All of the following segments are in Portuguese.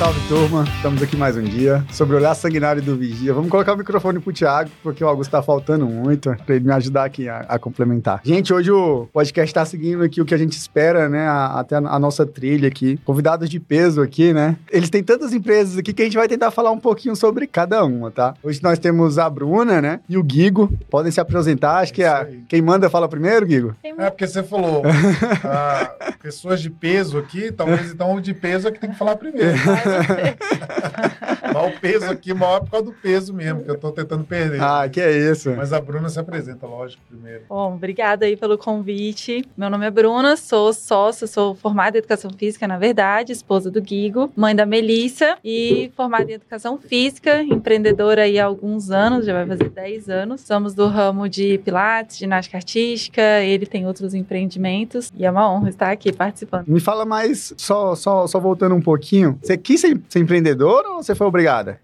salve turma, estamos aqui mais um dia sobre o olhar sanguinário do vigia. Vamos colocar o microfone pro Thiago, porque o Augusto tá faltando muito, pra ele me ajudar aqui a, a complementar. Gente, hoje o podcast tá seguindo aqui o que a gente espera, né, a- até a, a nossa trilha aqui. Convidados de peso aqui, né? Eles têm tantas empresas aqui que a gente vai tentar falar um pouquinho sobre cada uma, tá? Hoje nós temos a Bruna, né, e o Guigo. Podem se apresentar, acho que a, quem manda fala primeiro, Guigo? É porque você falou, ah, pessoas de peso aqui, talvez então o de peso é que tem que falar primeiro. ハハハハ! Mas o peso aqui maior por causa do peso mesmo, que eu tô tentando perder. Ah, que é isso. Mas a Bruna se apresenta, lógico, primeiro. Bom, obrigada aí pelo convite. Meu nome é Bruna, sou sócia, sou formada em Educação Física, na verdade, esposa do Guigo, mãe da Melissa e formada em Educação Física, empreendedora aí há alguns anos, já vai fazer 10 anos. Somos do ramo de Pilates, ginástica artística, ele tem outros empreendimentos e é uma honra estar aqui participando. Me fala mais, só, só, só voltando um pouquinho. Você quis ser, ser empreendedora ou você foi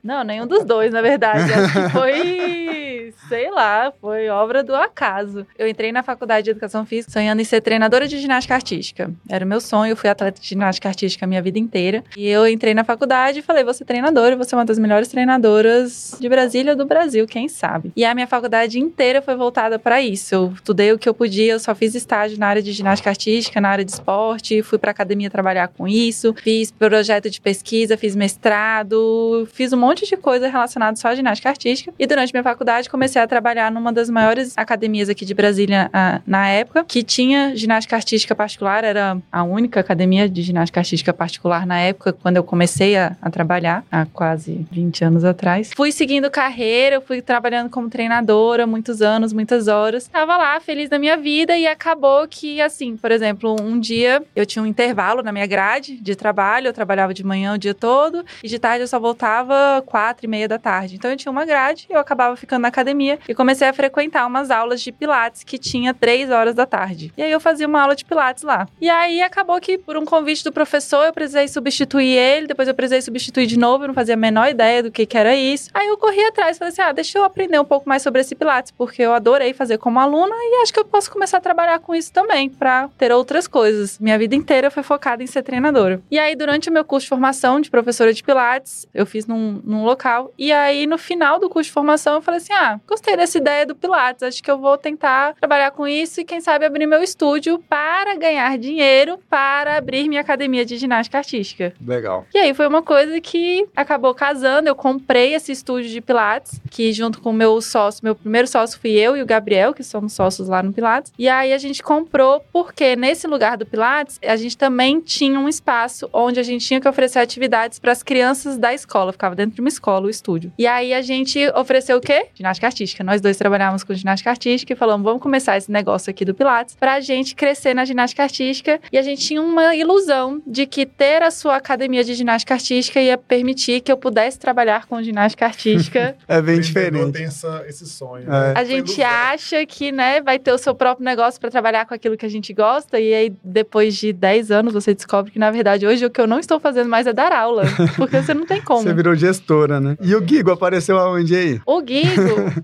Não, nenhum dos dois, na verdade. Acho que foi, sei lá, foi obra do acaso. Eu entrei na faculdade de Educação Física sonhando em ser treinadora de ginástica artística. Era o meu sonho, eu fui atleta de ginástica artística a minha vida inteira. E eu entrei na faculdade e falei, vou ser treinadora, vou ser uma das melhores treinadoras de Brasília do Brasil, quem sabe. E a minha faculdade inteira foi voltada para isso. Eu estudei o que eu podia, eu só fiz estágio na área de ginástica artística, na área de esporte, fui para academia trabalhar com isso, fiz projeto de pesquisa, fiz mestrado, fiz um monte de coisa relacionada só à ginástica artística. E durante minha faculdade comecei a trabalhar numa das maiores academias aqui de Brasília ah, na época, que tinha ginástica artística particular, era a única academia de ginástica artística particular na época, quando eu comecei a, a trabalhar, há quase 20 anos atrás. Fui seguindo carreira, fui trabalhando como treinadora, muitos anos, muitas horas. Tava lá, feliz da minha vida, e acabou que, assim, por exemplo, um dia eu tinha um intervalo na minha grade de trabalho, eu trabalhava de manhã o dia todo, e de tarde eu só voltava quatro e meia da tarde. Então eu tinha uma grade, eu acabava ficando na academia e comecei a frequentar umas aulas de pilates que tinha três horas da tarde. E aí eu fazia uma aula de pilates lá. E aí acabou que por um convite do professor eu precisei substituir ele, depois eu precisei substituir de novo, eu não fazia a menor ideia do que que era isso. Aí eu corri atrás, falei assim: "Ah, deixa eu aprender um pouco mais sobre esse pilates, porque eu adorei fazer como aluna e acho que eu posso começar a trabalhar com isso também para ter outras coisas". Minha vida inteira foi focada em ser treinadora. E aí durante o meu curso de formação de professora de pilates, eu fiz num, num local e aí no final do curso de formação eu falei assim: "Ah, gostei dessa ideia do pilates, acho que eu vou tentar trabalhar com isso e quem sabe abrir meu estúdio para ganhar dinheiro para abrir minha academia de ginástica artística". Legal. E aí foi uma coisa que acabou casando. Eu comprei esse estúdio de Pilates, que junto com o meu sócio, meu primeiro sócio fui eu e o Gabriel, que somos sócios lá no Pilates. E aí a gente comprou porque nesse lugar do Pilates, a gente também tinha um espaço onde a gente tinha que oferecer atividades para as crianças da escola. Ficava dentro de uma escola o estúdio. E aí a gente ofereceu o quê? Ginástica artística. Nós dois trabalhávamos com ginástica artística e falamos, vamos começar esse negócio aqui do Pilates pra gente crescer na ginástica artística. E a gente tinha uma ilusão de que ter a sua academia de ginástica artística ia permitir que eu pudesse trabalhar com ginástica artística. É bem diferente. tem essa, esse sonho. É. né? A gente ilusão. acha que, né, vai ter o seu próprio negócio pra trabalhar com aquilo que a gente gosta e aí depois de 10 anos você descobre que na verdade hoje o que eu não estou fazendo mais é dar aula, porque você não tem como. Você virou gestora, né? E o Guigo apareceu aonde aí? O Guigo,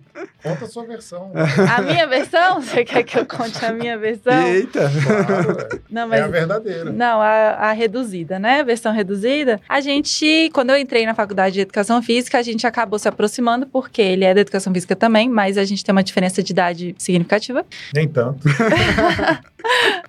Conta a sua versão. a minha versão, você quer que eu conte a minha versão? Eita! Claro, é. Não, é mas a verdadeira. Não, a, a reduzida, né? A versão reduzida. A gente, quando eu entrei na faculdade de educação física, a gente acabou se aproximando, porque ele é da educação física também, mas a gente tem uma diferença de idade significativa. Nem tanto.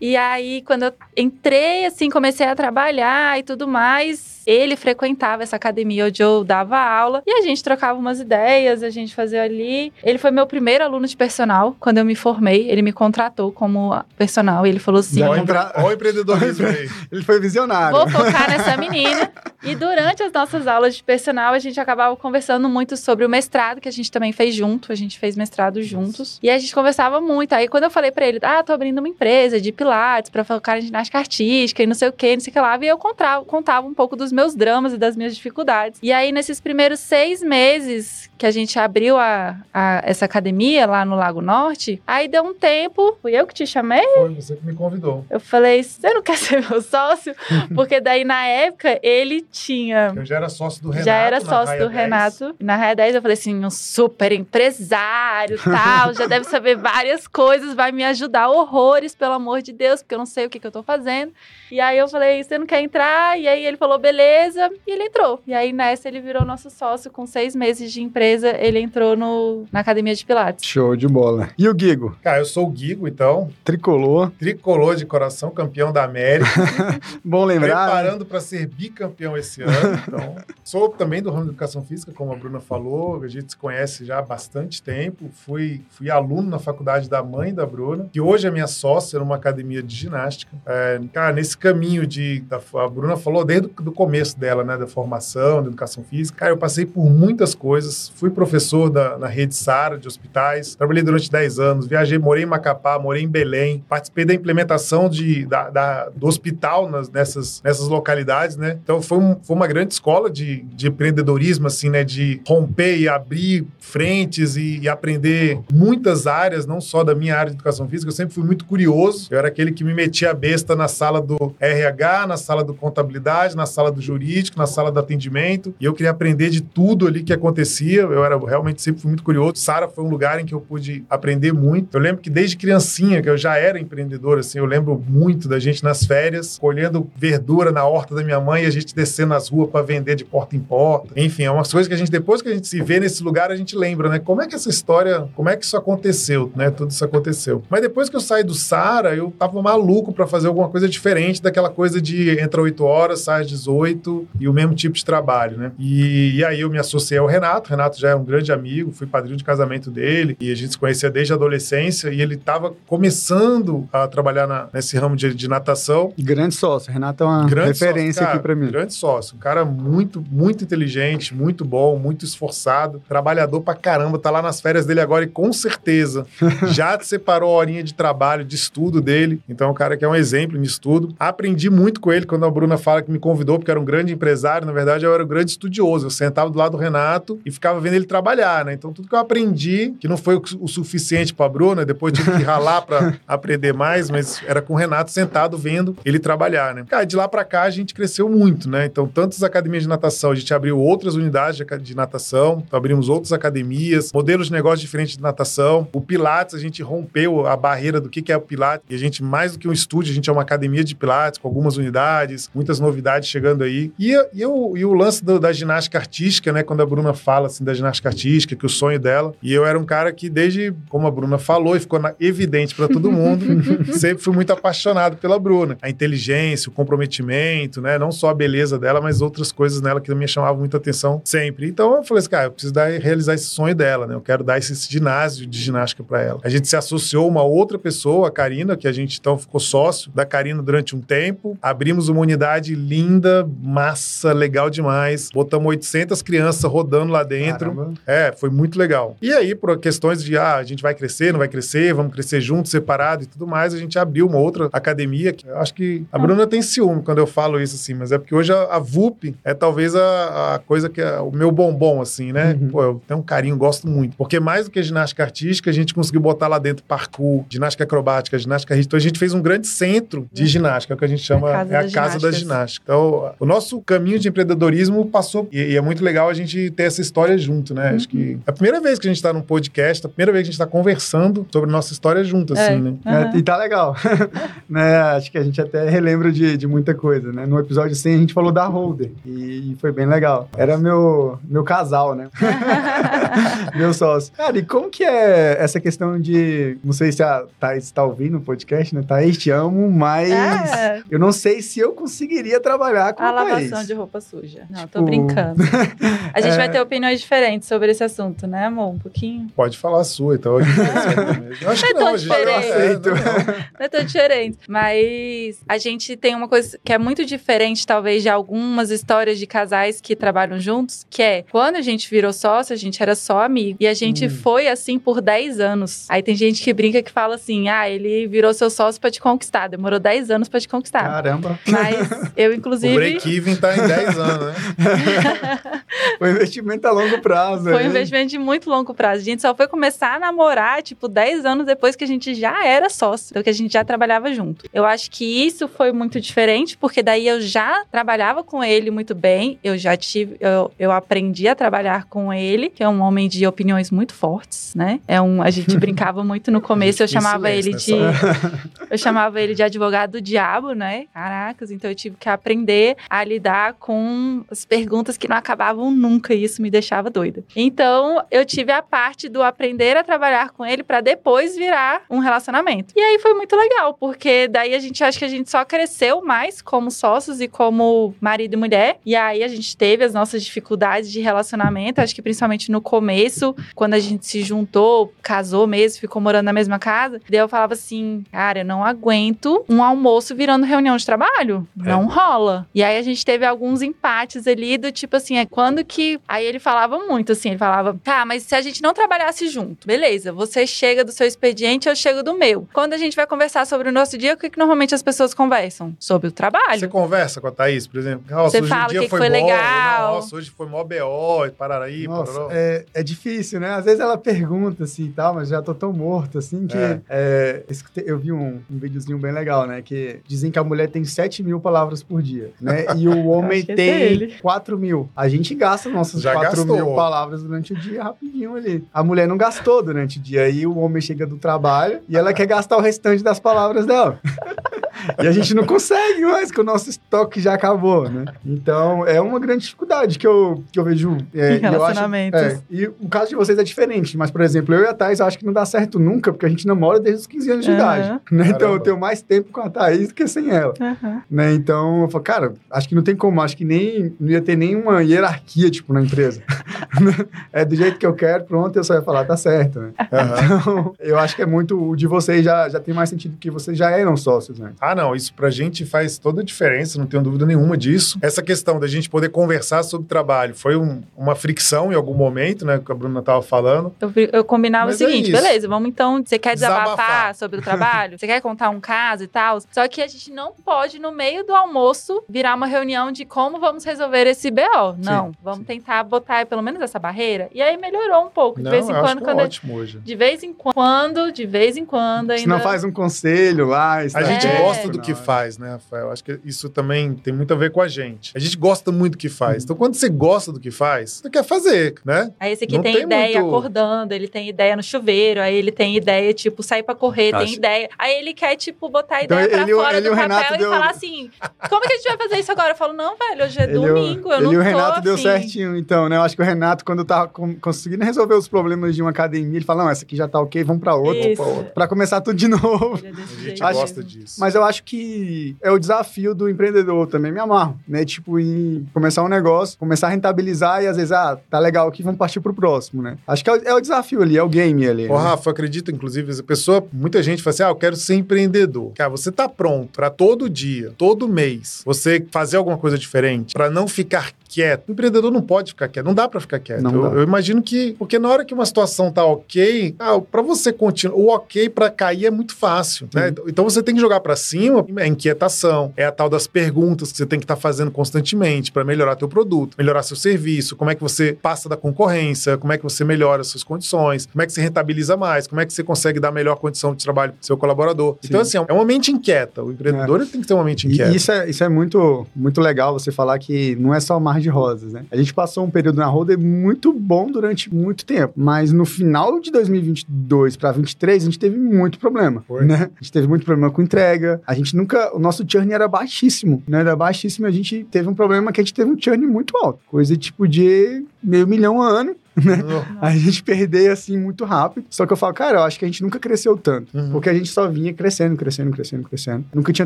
E aí, quando eu entrei, assim, comecei a trabalhar e tudo mais, ele frequentava essa academia onde eu dava aula e a gente trocava umas ideias, a gente fazia ali. Ele foi meu primeiro aluno de personal quando eu me formei. Ele me contratou como personal e ele falou assim: olha o empreendedorismo aí. Ele foi visionário. Vou focar nessa menina. E durante as nossas aulas de personal, a gente acabava conversando muito sobre o mestrado, que a gente também fez junto. A gente fez mestrado juntos. E a gente conversava muito. Aí quando eu falei pra ele, ah, tô abrindo uma empresa de pilates pra focar em ginástica artística e não sei o que, não sei o que lá. E eu contava, contava um pouco dos meus dramas e das minhas dificuldades. E aí, nesses primeiros seis meses que a gente abriu a, a- essa academia lá no Lago Norte. Aí deu um tempo, fui eu que te chamei. Foi você que me convidou. Eu falei, você não quer ser meu sócio? Porque daí na época ele tinha. Eu já era sócio do Renato. já era sócio do 10. Renato. Na Raia 10 eu falei assim, um super empresário tal, já deve saber várias coisas, vai me ajudar horrores, pelo amor de Deus, porque eu não sei o que, que eu tô fazendo. E aí eu falei, você não quer entrar? E aí ele falou, beleza, e ele entrou. E aí nessa ele virou nosso sócio, com seis meses de empresa, ele entrou no, na academia de Pilates. Show de bola. E o Gigo? Cara, eu sou o Guigo, então, Tricolor. tricolor de coração, campeão da América, Bom lembrar. né? preparando para ser bicampeão esse ano. Então, sou também do ramo de educação física, como a Bruna falou, a gente se conhece já há bastante tempo. Fui, fui aluno na faculdade da mãe da Bruna, que hoje é minha sócia numa academia de ginástica. É, cara, nesse caminho de. A Bruna falou desde o do começo dela, né, da formação, da educação física. Cara, eu passei por muitas coisas. Fui professor da, na rede Sara de hospitais, trabalhei durante 10 anos, viajei, morei em Macapá, morei em Belém, participei da implementação de, da, da- do hospital nas- nessas, nessas localidades, né? Então foi, um- foi uma grande escola de, de empreendedorismo, assim, né? De romper e abrir frentes e, e aprender muitas áreas, não só da minha área de educação física. Eu sempre fui muito curioso. Eu era aquele que me metia a besta na sala do RH, na sala do contabilidade, na sala do jurídico, na sala do atendimento. E eu queria aprender de tudo ali que acontecia. Eu era realmente sempre fui muito curioso. Sara foi um lugar em que eu pude aprender muito. Eu lembro que desde criancinha, que eu já era empreendedor, assim, eu lembro muito da gente nas férias, colhendo verdura na horta da minha mãe e a gente descendo nas ruas para vender de porta em porta. Enfim, é umas coisas que a gente, depois que a gente se vê nesse lugar, a gente lembra, né? Como é que essa história, como é que isso aconteceu, né? Tudo isso aconteceu. Mas depois que eu saí do Sara, eu tava maluco para fazer alguma coisa diferente daquela coisa de entra 8 horas, sai às 18 e o mesmo tipo de trabalho, né? E, e aí eu me associei ao Renato. O Renato já é um grande amigo, fui padrinho de casamento dele e a gente se conhecia desde a adolescência e ele tava começando a trabalhar na- nesse ramo de, de natação. Grande sócio. Renato é uma Grande referência sócio, cara, aqui pra mim. Grande sócio. Um cara muito, muito inteligente, muito bom, muito esforçado, trabalhador pra caramba. Tá lá nas férias dele agora e com certeza já separou a horinha de trabalho, de estudo dele. Então é um cara que é um exemplo em estudo. Aprendi muito com ele quando a Bruna fala que me convidou, porque era um grande empresário. Na verdade, eu era um grande estudioso. Eu sentava do lado do Renato e ficava vendo ele trabalhar, né? Então tudo que eu aprendi, que não foi o, o suficiente pra Bruna, depois tive que ralar pra aprender mais, mas era com o Renato sentado vendo ele trabalhar, né? Cara, de lá pra cá a gente cresceu muito, né? Então, tantas academias de natação, a gente abriu outras unidades de, natação, então abrimos outras academias, modelos de negócio diferentes de natação. O Pilates, a gente rompeu a barreira do que é o Pilates, e a gente, mais do que um estúdio, a gente é uma academia de Pilates, com algumas unidades, muitas novidades chegando aí. E, e, eu- e o lance do- da ginástica artística, né? Quando a Bruna fala assim da ginástica artística, que o sonho dela, e eu era um cara que desde, como a Bruna falou, e ficou na- evidente para todo mundo, sempre fui muito apaixonado pela Bruna. A inteligência, o comprometimento, né? Não só a beleza dela, mas outras coisas nela que me chamavam muita atenção sempre. Então eu falei assim, cara, eu preciso dar, realizar esse sonho dela, né? Eu quero dar esse ginásio de ginástica para ela. A gente se associou uma outra pessoa, a Karina, que a gente então ficou sócio da Karina durante um tempo. Abrimos uma unidade linda, massa, legal demais. Botamos 800 crianças rodando lá dentro. Caramba. É, foi muito legal. E aí, por questões de, ah, a gente vai crescer, não vai crescer, vamos crescer junto, separado e tudo mais, a gente abriu uma outra academia. Que eu acho que a Bruna tem ciúme quando eu falo isso, assim, mas é porque hoje a, a VUP é talvez a, a coisa que é o meu bombom, assim, né? Uhum. Pô, eu tenho um carinho, gosto muito. Porque mais do que ginástica artística, a gente conseguiu botar lá dentro parkour, ginástica acrobática, ginástica rítmica. Então a gente fez um grande centro de ginástica, é o que a gente chama, A casa é a casa da ginástica. Então, o nosso caminho de empreendedorismo passou. E, e é muito legal a gente ter essa história junto, né? Acho que é a primeira vez que a gente está num podcast, a primeira vez que a gente está conversando sobre nossa história junto, assim, É. né? É, Aham. e tá legal. né? Acho que a gente até relembra de, de muita coisa, né? No episódio 100 a gente falou da Holder e foi bem legal. Era meu, meu casal, né? meu sócio. Cara, e como que é essa questão de... Não sei se a Thaís tá ouvindo o podcast, né? Thaís, te amo, mas... É, Eu não sei se eu conseguiria trabalhar com a a Thaís. lavação de roupa suja. Não, tô Tipo, brincando. A gente é. vai ter opiniões diferentes sobre esse assunto, né, amor? Um pouquinho. Pode falar a sua, então. Eu acho que Não é tão não, diferente. É, Aceito. não, não. Não é tão diferente. Mas a gente tem uma coisa que é muito diferente, talvez, de algumas histórias de casais que trabalham juntos, que é quando a gente virou sócio, a gente era só amigo. E a gente Hum. foi assim por 10 anos. Aí tem gente que brinca que fala assim: ah, ele virou seu sócio pra te conquistar. Demorou 10 anos pra te conquistar. Caramba. Mas eu, O inclusive. break-even tá em 10 anos, né? Foi um investimento a longo prazo. Foi um né? investimento de muito longo frase. A gente só foi começar a namorar, tipo, 10 anos depois que a gente já era sócio, então que a gente já trabalhava junto. Eu acho que isso foi muito diferente, porque daí eu já trabalhava com ele muito bem, eu já tive, eu, eu aprendi a trabalhar com ele, que é um homem de opiniões muito fortes, né? É um, a gente brincava muito no começo, eu chamava ele né, de eu chamava ele de advogado do diabo, né? Caracas, então eu tive que aprender a lidar com as perguntas que não acabavam nunca e isso me deixava doida. Então, eu tive a parte do aprender a trabalhar com ele para depois virar um relacionamento. E aí foi muito legal, porque daí a gente acha que a gente só cresceu mais como sócios e como marido e mulher. E aí a gente teve as nossas dificuldades de relacionamento, acho que principalmente no começo, quando a gente se juntou, casou mesmo, ficou morando na mesma casa. Daí eu falava assim, cara, eu não aguento um almoço virando reunião de trabalho. Não rola. E aí a gente teve alguns empates ali do tipo assim, é quando que. Aí ele falava muito assim, ele falava, tá, mas se a gente não trabalhasse junto, beleza, você chega do seu expediente, eu chego do meu. Quando a gente vai conversar sobre o nosso dia, o que, que normalmente as pessoas conversam? Sobre o trabalho. Você conversa com a Thaís, por exemplo? Nossa, Você hoje fala o dia que foi, foi bom, legal. Nossa, hoje foi mó BO, e pararaí, Nossa, é, é difícil, né? Às vezes ela pergunta assim e tal, mas já tô tão morto assim que. É. é, escutei- eu vi um, um videozinho bem legal, né? Que dizem que a mulher tem 7 mil palavras por dia, né? E o homem é tem ele. 4 mil. A gente gasta nossas Já 4 gastou. mil palavras durante o dia rapidinho ali. A mulher não gastou durante o dia. Aí o homem chega do trabalho e ela quer gastar o restante das palavras dela. E a gente não consegue mais, que o nosso estoque já acabou, né? Então, é uma grande dificuldade que eu, que eu vejo. É, Em e eu acho- relacionamentos. é, e o caso de vocês é diferente, mas, por exemplo, eu e a Thaís eu acho que não dá certo nunca, porque a gente namora desde os 15 anos de idade. né? Então, eu tenho mais tempo com a Thaís do que sem ela. Aham. Né? Então, eu falo, cara, acho que não tem como, acho que nem não ia ter nenhuma hierarquia, tipo, na empresa. é do jeito que eu quero, pronto, eu só ia falar, tá certo, né? Aham. Então, eu acho que é muito, o de vocês já, já tem mais sentido que vocês já eram sócios, né? Ah, não, isso pra gente faz toda a diferença, não tenho dúvida nenhuma disso. Essa questão da gente poder conversar sobre trabalho foi um- uma fricção em algum momento, né, que a Bruna tava falando. Eu, eu combinava Mas o é seguinte, isso. beleza, vamos então. Você quer desabafar, Desabafar. sobre o trabalho? Você quer contar um caso e tal? Só que a gente não pode, no meio do almoço, virar uma reunião de como vamos resolver esse BO. Não, vamos tentar botar pelo menos essa barreira. E aí melhorou um pouco. De Não, vez em quando, é quando a- ótimo hoje. de vez em quando, de vez em quando ainda. Se não faz um conselho lá, A gente É. gosta do Não, que é. faz, né, Rafael? Acho que isso também tem muito a ver com a gente. A gente gosta muito do que faz. Então, quando você gosta do que faz, você quer fazer, né? Aí esse aqui Não tem, tem ideia muito- acordando, ele tem ideia no chuveiro, aí ele tem ideia, tipo, sair pra correr, tem Acho- ideia. Aí ele quer, tipo, botar a Então, ideia pra ele fora ele do o papel e deu- falar assim: como que a gente vai fazer isso agora? Eu falo, não, velho, hoje é Ele domingo, eu ele não e o Renato deu afim. certinho, então, né? Eu acho que o Renato, quando tava com- conseguindo resolver os problemas de uma academia, ele fala: não, essa aqui já tá ok, vamos pra outra. Isso. pra outra. Pra começar tudo de novo. Ele A gente Acho- gosta disso. Mas eu acho que é o desafio do empreendedor também, me amarro, né? Tipo, em começar um negócio, começar a rentabilizar e às vezes, ah, tá legal aqui, vamos partir pro próximo, né? Acho que é o, é o desafio ali, é o game ali. Ô, né? Rafa, acredito, inclusive, essa pessoa, muita gente fala assim: ah, eu quero ser empreendedor. Cara, você tá pronto pra todo dia, todo mês, você fazer alguma coisa diferente, pra não ficar quieto. O empreendedor não pode ficar quieto, não dá pra ficar quieto. Não eu, dá. eu imagino que, porque na hora que uma situação tá ok, ah, pra você continuar, o ok pra cair é muito fácil, né? Sim. Então você tem que jogar pra cima, é inquietação, é a tal das perguntas que você tem que estar fazendo constantemente pra melhorar teu produto, melhorar seu serviço, como é que você passa da concorrência, como é que você melhora suas condições, como é que você rentabiliza mais, como é que você consegue dar melhor condição de trabalho pro seu colaborador. Sim. Então, assim, é uma mente inquieta. O empreendedor ele tem que ter uma mente E inquieta. isso é, isso é muito, muito legal você falar que não é só mar de rosas, né? A gente passou um período na Roda muito bom durante muito tempo, mas no final de 2022 para 2023 a gente teve muito problema, Foi. né? A gente teve muito problema com entrega, a gente nunca, o nosso churn era baixíssimo, né? Era baixíssimo, a gente teve um problema que a gente teve um churn muito alto, coisa tipo de meio milhão a ano, a gente perder assim muito rápido. Só que eu falo, cara, eu acho que a gente nunca cresceu tanto. Uhum. Porque a gente só vinha crescendo, crescendo, crescendo, crescendo. Nunca tinha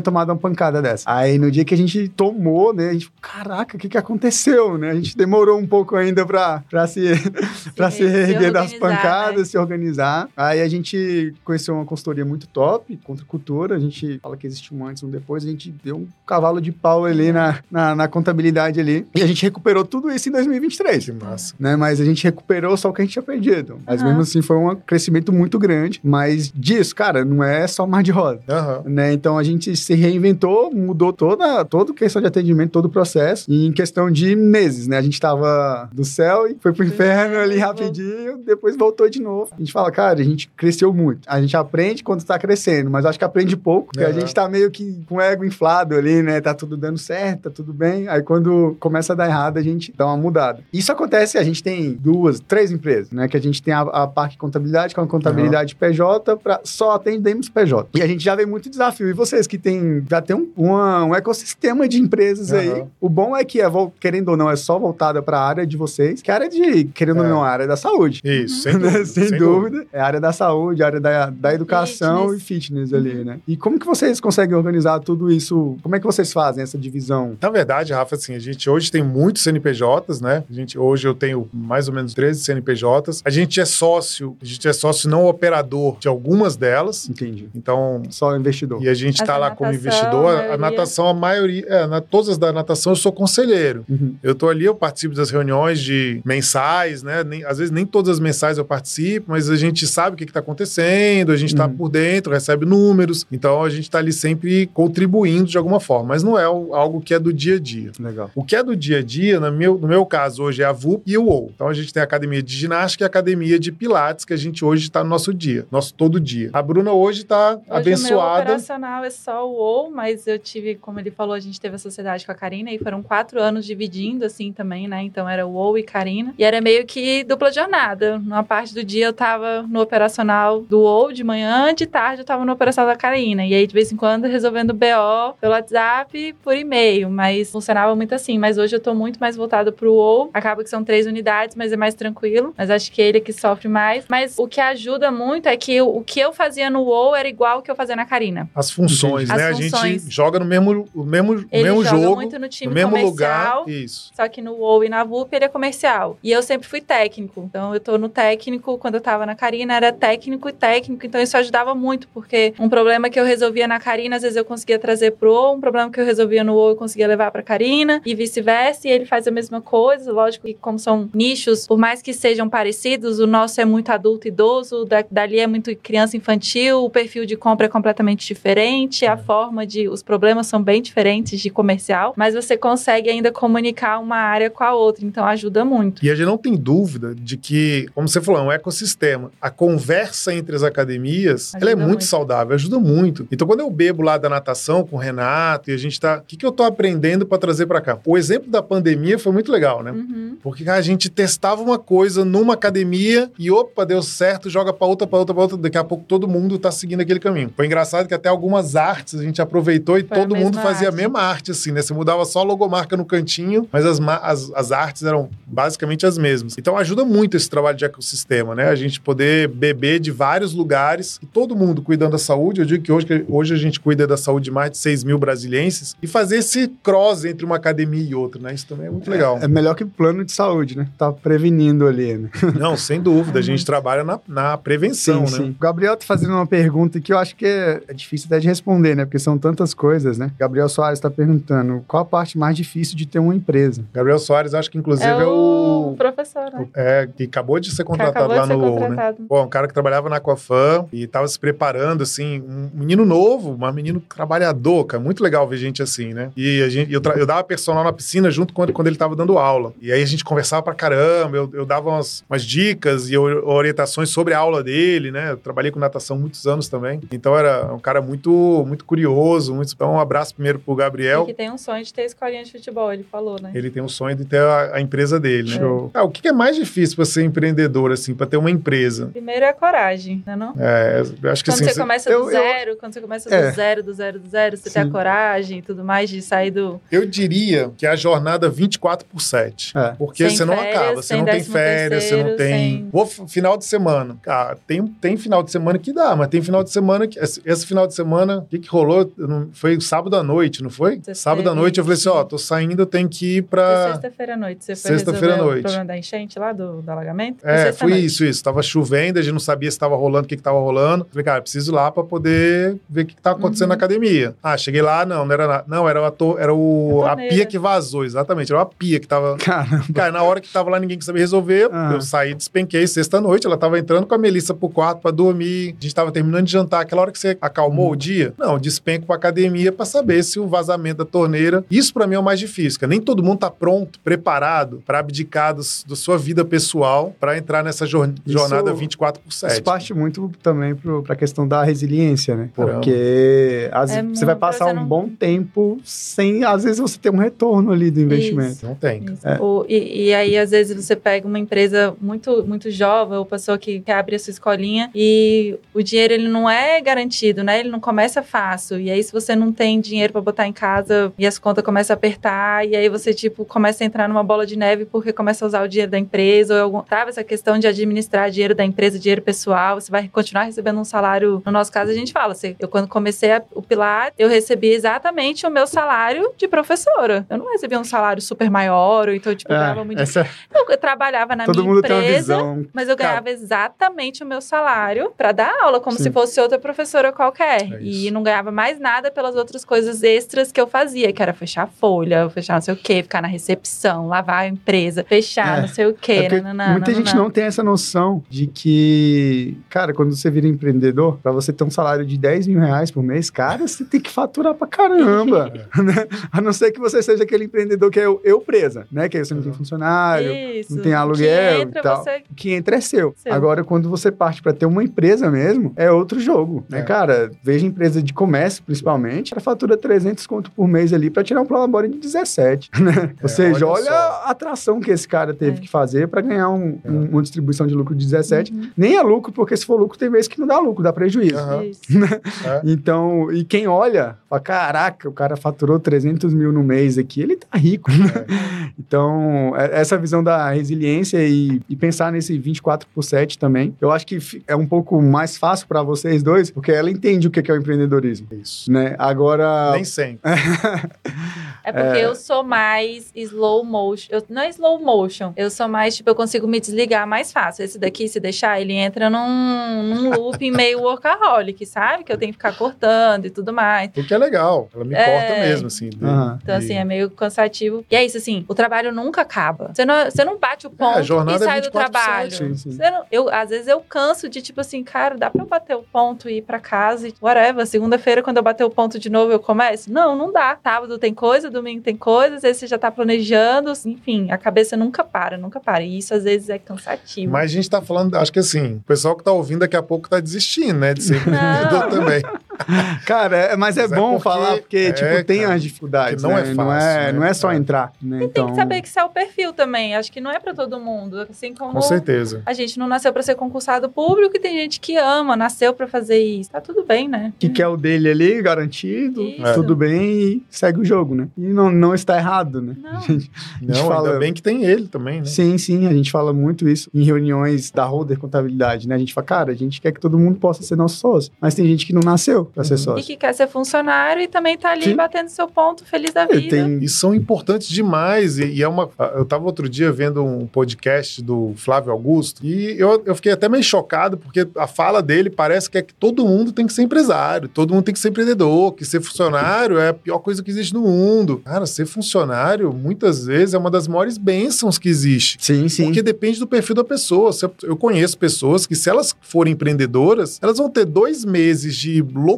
tomado uma pancada dessa. Aí no dia que a gente tomou, né, a gente, caraca, o que que aconteceu, né? A gente demorou um pouco ainda pra, pra se, pra se se reerguer das organizar, pancadas, né? se organizar. Aí a gente conheceu uma consultoria muito top, contra cultura. A gente fala que existe um antes e um depois. A gente deu um cavalo de pau ali na, na, na contabilidade ali. E a gente recuperou tudo isso em 2023 Que massa. né? Mas a gente recuperou só o que a gente tinha perdido. Mas Aham. mesmo assim foi um crescimento muito grande. Mas disso, cara, não é só mar de rosa. Aham. Né? Então a gente se reinventou, mudou toda, toda a questão de atendimento, todo o processo. E em questão de meses, né? A gente tava do céu e foi pro inferno ali inferno, rapidinho, depois voltou de novo. A gente fala, cara, a gente cresceu muito. A gente aprende quando tá crescendo, mas acho que aprende pouco, porque a Aham. gente tá meio que com o ego inflado ali, né? Tá tudo dando certo, tá tudo bem. Aí quando começa a dar errado, a gente dá uma mudada. Isso acontece, a gente tem duas, três empresas, né? Que a gente tem a, a parte contabilidade, que é uma contabilidade PJ, pra, só atendemos PJ. E a gente já vê muito desafio. E vocês que tem, já tem um, uma- um ecossistema de empresas aí. Aham. O bom é que, é, querendo ou não, é só voltada pra área de vocês, que é a área de, querendo ou É. não, a área da saúde. Isso, sem Né? dúvida. Sem, dúvida. É a área da saúde, a área da, da educação Fitness. e fitness ali, né? E como que vocês conseguem organizar tudo isso? Como é que vocês fazem essa divisão? Na verdade, Rafa, assim, a gente hoje tem muitos CNPJs, né? A gente, hoje eu tenho mais ou menos 13 CNPJs. A gente é sócio, a gente é sócio não operador de algumas delas. Entendi. Então, Só investidor. e a gente está lá como natação, investidor. a A, natação, a maioria, é, na, todas as da natação eu sou conselheiro. Uhum. Eu tô ali, eu participo das reuniões de mensais, né? Nem- às vezes nem todas as mensais eu participo, mas a gente sabe o que, que tá acontecendo, a gente tá Uhum. por dentro, recebe números, então a gente tá ali sempre contribuindo de alguma forma, mas não é o- algo que é do dia a dia. Legal. O que é do dia a dia, no meu, no meu caso, hoje é a VUP e o OU. Então a gente tem a academia de ginástica e a academia de pilates, que a gente hoje está no nosso dia, nosso todo dia. A Bruna hoje está Hoje o meu abençoada. operacional é só o OU, mas eu tive, como ele falou, a gente teve a sociedade com a Karina e foram quatro anos dividindo assim também, né? Então era o OU e Karina. E era meio que dupla jornada. Numa parte do dia eu tava no operacional do OU de manhã, de tarde eu tava no operacional da Karina. E aí de vez em quando resolvendo BO pelo WhatsApp, por e-mail, mas funcionava muito assim. Mas hoje eu tô muito mais voltada pro OU. Acaba que são três unidades, mas é mais tranquilo. Mas acho que ele é que sofre mais. Mas o que ajuda muito é que o, que eu fazia no OU era igual o que eu fazia na Karina. As funções, né? As a funções. gente joga no mesmo, o mesmo, Ele mesmo jogo, muito no time no mesmo lugar. Isso. Só que no WoW e na VUP ele é comercial. E eu sempre fui técnico. Então eu tô no técnico, quando eu tava na Karina era técnico e técnico. Então isso ajudava muito, porque um problema que eu resolvia na Karina, às vezes eu conseguia trazer pro WoW, um problema que eu resolvia no WoW eu conseguia levar pra Karina e vice-versa. E ele faz a mesma coisa. Lógico que como são nichos, por mais que sejam parecidos, o nosso é muito adulto e idoso, da, dali é muito criança infantil, o perfil de compra é completamente diferente, a forma de. Os problemas são bem diferentes de comercial, mas você consegue ainda comunicar uma área com a outra, então ajuda muito. E a gente não tem dúvida de que, como você falou, é um ecossistema. A conversa entre as academias, ela é Ajuda muito, muito. saudável, ajuda muito. Então, quando eu bebo lá da natação com o Renato e a gente tá. O que, que eu tô aprendendo para trazer para cá? O exemplo da pandemia foi muito legal, né? Uhum. Porque a gente testava uma coisa numa academia e opa, deu certo, joga pra outra, pra outra, pra outra. Daqui a pouco todo mundo tá seguindo aquele caminho. Foi engraçado que até algumas artes a gente aproveitou e Foi todo mundo fazia arte. a mesma arte, assim, né? Você mudava só a logomarca no cantinho, mas as, as, as artes eram basicamente as mesmas. Então ajuda muito esse trabalho de ecossistema, né? A gente poder beber de vários lugares e todo mundo cuidando da saúde. Eu digo que hoje, hoje a gente cuida da saúde de mais de 6 mil brasilienses e fazer esse cross entre uma academia e outra, né? Isso também é muito legal. É melhor que plano de saúde, né? Tá prevenindo ali, né? Não, sem dúvida. A gente trabalha na, na prevenção, né? O Gabriel tá fazendo uma pergunta que eu acho que é, é difícil até de responder, né? Porque são tantas coisas, né? Gabriel Soares tá perguntando qual a parte mais difícil de ter uma empresa. Gabriel Soares, acho que inclusive É é o o. professor, né? É, que acabou de ser contratado acabou lá de ser no UOL, né? contratado. Pô, um cara que trabalhava na Aquafan e tava se preparando, assim, um menino novo, um menino trabalhador, cara. Muito legal ver gente assim, né? E a gente, eu, tra- eu dava personal na piscina junto quando, quando ele tava dando aula. E aí a gente conversava pra caramba, eu, eu dava umas, umas dicas e orientações sobre a aula dele, né? Eu trabalhei com natação muitos anos também. Então era um cara muito, muito curioso. Muito... Então um abraço primeiro pro E Gabriel. que tem um sonho de ter escolinha de futebol, ele falou, né? Ele tem o sonho de ter a, a empresa dele, né? Ah, o que é mais difícil pra ser empreendedor, assim, pra ter uma empresa? Primeiro é a coragem, né não? É, eu acho que Quando assim. você começa eu- do eu- zero, quando você começa É. do zero, do zero, do zero, você tem Sim. a coragem e tudo mais de sair do. Eu diria que é a jornada 24 por 7. É. Porque Sem você não férias, acaba, você não tem décimo férias, você não terceiro, tem. Vou final de semana. Cara, tem, tem final de semana que dá, mas tem final de semana que. Esse, esse final de semana, o que, que rolou? Não- Foi sábado à noite, não foi? Você sábado à noite eu falei assim: ó, tô saindo, eu tenho que ir pra. sexta-feira à noite. Você foi Sexta-feira à noite. o problema da enchente lá, do, do alagamento? É, foi noite. isso, isso. Tava chovendo, a gente não sabia se tava rolando, o que que tava rolando. Falei, cara, preciso ir lá pra poder ver o que que tá acontecendo Uhum. na academia. Ah, cheguei lá, não, não era nada. Não, era, a to- era o, A a pia que vazou, exatamente. Era uma pia que tava. Caramba. Cara, na hora que tava lá, ninguém sabia resolver. Ah. Eu saí, despenquei sexta-noite. Ela tava entrando com a Melissa pro quarto pra dormir. A gente tava terminando de jantar. Aquela hora que você acalmou o dia? Não, despenco pra academia pra saber se o vazamento da torneira. Isso pra mim é o mais difícil, nem todo mundo tá pronto, preparado pra abdicar dos- da sua vida pessoal pra entrar nessa jor- jornada 24 por 7. Isso parte muito também pro, pra questão da resiliência, né? Porque às É você vai passar um não- bom tempo sem, às vezes, você ter um retorno ali do investimento. Não tem. Isso. É. O- e, e aí, às vezes, você pega uma empresa muito, muito jovem, ou pessoa que quer abrir a sua escolinha, e o dinheiro ele não é garantido, né? Ele não começa fácil. E aí, se você não tem dinheiro para botar em casa e as contas começam a apertar, e aí você, tipo, começa a entrar numa bola de neve porque começa a usar o dinheiro da empresa, ou algum, sabe? Essa questão de administrar dinheiro da empresa, dinheiro pessoal, você vai continuar recebendo um salário. No nosso caso, a gente fala, assim, eu quando comecei a- o Pilar, eu recebi exatamente o meu salário de professora. Eu não recebia um salário super maior, ou então, tipo, eu ganhava muito. essa, Eu, eu trabalhava na todo minha mundo tem uma empresa. visão. Mas eu Cara- ganhava exatamente o meu salário pra dar aula, como Sim. se fosse outra professora qualquer. É e não ganhava mais nada pelas outras coisas extras que eu fazia, que era fechar a folha, fechar não sei o quê, ficar na recepção, lavar a empresa, fechar É. não sei o É quê. nananã, muita gente não tem essa noção de que, cara, quando você vira empreendedor, pra você ter um salário de 10 mil reais por mês, cara, você tem que faturar pra caramba. né? A não ser que você seja aquele empreendedor que é eu, eu presa, né? Que aí você não tem funcionário, Isso. não tem Que aluguel entra, e tal. você- o que entra é seu. Seu. Agora, quando você parte pra ter uma empresa mesmo, é outro jogo, né, É. cara? Veja empresa de comércio, principalmente, ela fatura 300 conto por mês ali pra tirar um prolabore de 17, né? Ou seja, olha olha, a atração que esse cara teve É. que fazer pra ganhar um- É. um- uma distribuição de lucro de 17. Uhum. Nem é lucro, porque se for lucro, tem vezes que não dá lucro, dá prejuízo. Aham. Isso. É. Então, e quem olha, fala, caraca, o cara faturou 300 mil no mês aqui, ele tá rico. então, é- essa visão da resiliência e, e pensar nesse 24 por 7 também, eu acho que é um pouco mais fácil para vocês dois, porque ela entende o que que é o empreendedorismo, Isso. né? Agora... Nem sempre. É porque eu sou mais slow motion. Eu, não é slow motion. Eu sou mais, tipo, eu consigo me desligar mais fácil. Esse daqui, se deixar, ele entra num, num looping meio workaholic, sabe? Que eu tenho que ficar cortando e tudo mais. O que é legal. Ela me É. corta mesmo, assim. de- Aham. Então, de- assim, é meio cansativo. E é isso, assim, o trabalho nunca acaba. Você não, você não bate o ponto É, a jornada e é sai do 24 por trabalho. 7, Sim, sim. Você não- eu, às vezes eu canso de, tipo assim, cara, dá pra eu bater o ponto e ir pra casa e whatever. Segunda-feira, quando eu bater o ponto de novo, eu começo? Não, não dá. Sábado tem coisa, domingo tem coisa, às vezes você já tá planejando. Enfim, a cabeça nunca para, nunca para. E isso, às vezes, é cansativo. Mas a gente tá falando, acho que assim, o pessoal que tá ouvindo daqui a pouco tá desistindo, né? De ser empreendedor também. Cara, é- mas é Mas é bom porque- falar, porque, é, tipo, tem cara, as dificuldades, não né? é não, fácil, é, né? não é só É. entrar, né? Tem que saber que isso é o perfil também. Acho que não é pra todo mundo. Assim como Com certeza. a gente não nasceu pra ser concursado público e tem gente que ama, nasceu pra fazer isso. Tá tudo bem, né? que quer o dele ali, garantido, Isso. tudo bem e segue o jogo, né? E não, não está errado, né? Não. Gente, Não, fala- ainda bem que tem ele também, né? Sim, sim, a gente fala muito isso em reuniões da Holder Contabilidade, né? A gente fala, cara, a gente quer que todo mundo possa ser nosso sócio, mas tem gente que não nasceu pra ser Uhum. E sócio. que quer ser funcionário e também tá ali Sim. batendo seu ponto, feliz da É, vida. tem- E são importantes demais. E, e é uma. Eu tava outro dia vendo um podcast do Flávio Augusto e eu, eu fiquei até meio chocado, porque a fala dele parece que é que todo mundo tem que ser empresário, todo mundo tem que ser empreendedor, que ser funcionário é a pior coisa que existe no mundo. Cara, ser funcionário, muitas vezes, é uma das maiores bênçãos que existe. Sim, sim. Porque depende do perfil da pessoa. Eu conheço pessoas que, se elas forem empreendedoras, elas vão ter dois meses de loucura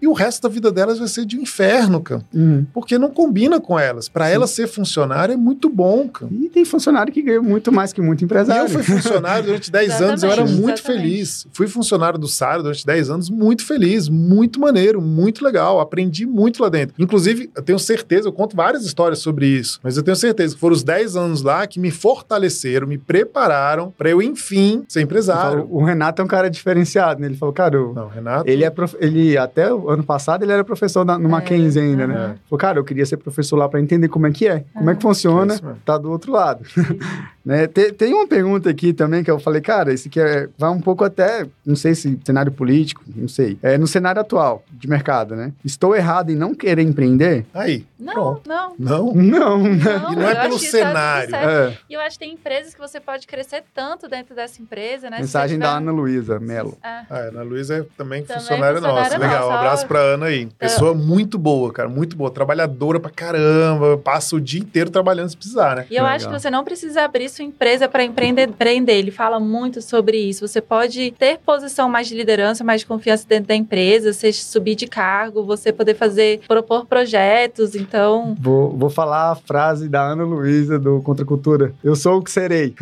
e o resto da vida delas vai ser de inferno, cara. Uhum. Porque não combina com elas. Pra Sim. ela ser funcionário é muito bom, cara. E tem funcionário que ganha muito mais que muito E empresário. eu fui funcionário durante 10 anos, eu era muito exatamente. feliz. Fui funcionário do Sara durante 10 anos, muito feliz, muito maneiro, muito legal. Aprendi muito lá dentro. Inclusive, eu tenho certeza, eu conto várias histórias sobre isso, mas eu tenho certeza que foram os 10 anos lá que me fortaleceram, me prepararam pra eu, enfim, ser empresário. falou, o Renato é um cara diferenciado, né? Ele falou, cara, eu- Não, Renato. ele é prof... ele até o ano passado ele era professor na, no É, Mackenzie ainda, né? aham. Falou, cara, eu queria ser professor lá pra entender como é que é, como é que É funciona, mesmo. tá do outro lado. né? Tem, tem uma pergunta aqui também que eu falei, cara, esse aqui é, vai um pouco até, não sei se cenário político, não sei. É no cenário atual de mercado, né? Estou errado em não querer empreender? Aí, Não, Pronto. não. não. Não, né? Não, E não é pelo tá cenário. É, E eu acho que tem empresas que você pode crescer tanto dentro dessa empresa, né? Mensagem você da tiver- Ana Luísa Melo. É. Ah, a Ana Luísa é também, Também funcionária nossa. Legal, um abraço pra Ana aí. Pessoa muito boa, cara, muito boa. Trabalhadora pra caramba, passa o dia inteiro trabalhando se precisar, né? E eu Legal. acho que você não precisa abrir sua empresa para empreender, empreender. Ele fala muito sobre isso. Você pode ter posição mais de liderança, mais de confiança dentro da empresa, você subir de cargo, você poder fazer, propor projetos. Então, Vou, vou falar a frase da Ana Luísa do Contra Cultura. Eu sou o que serei.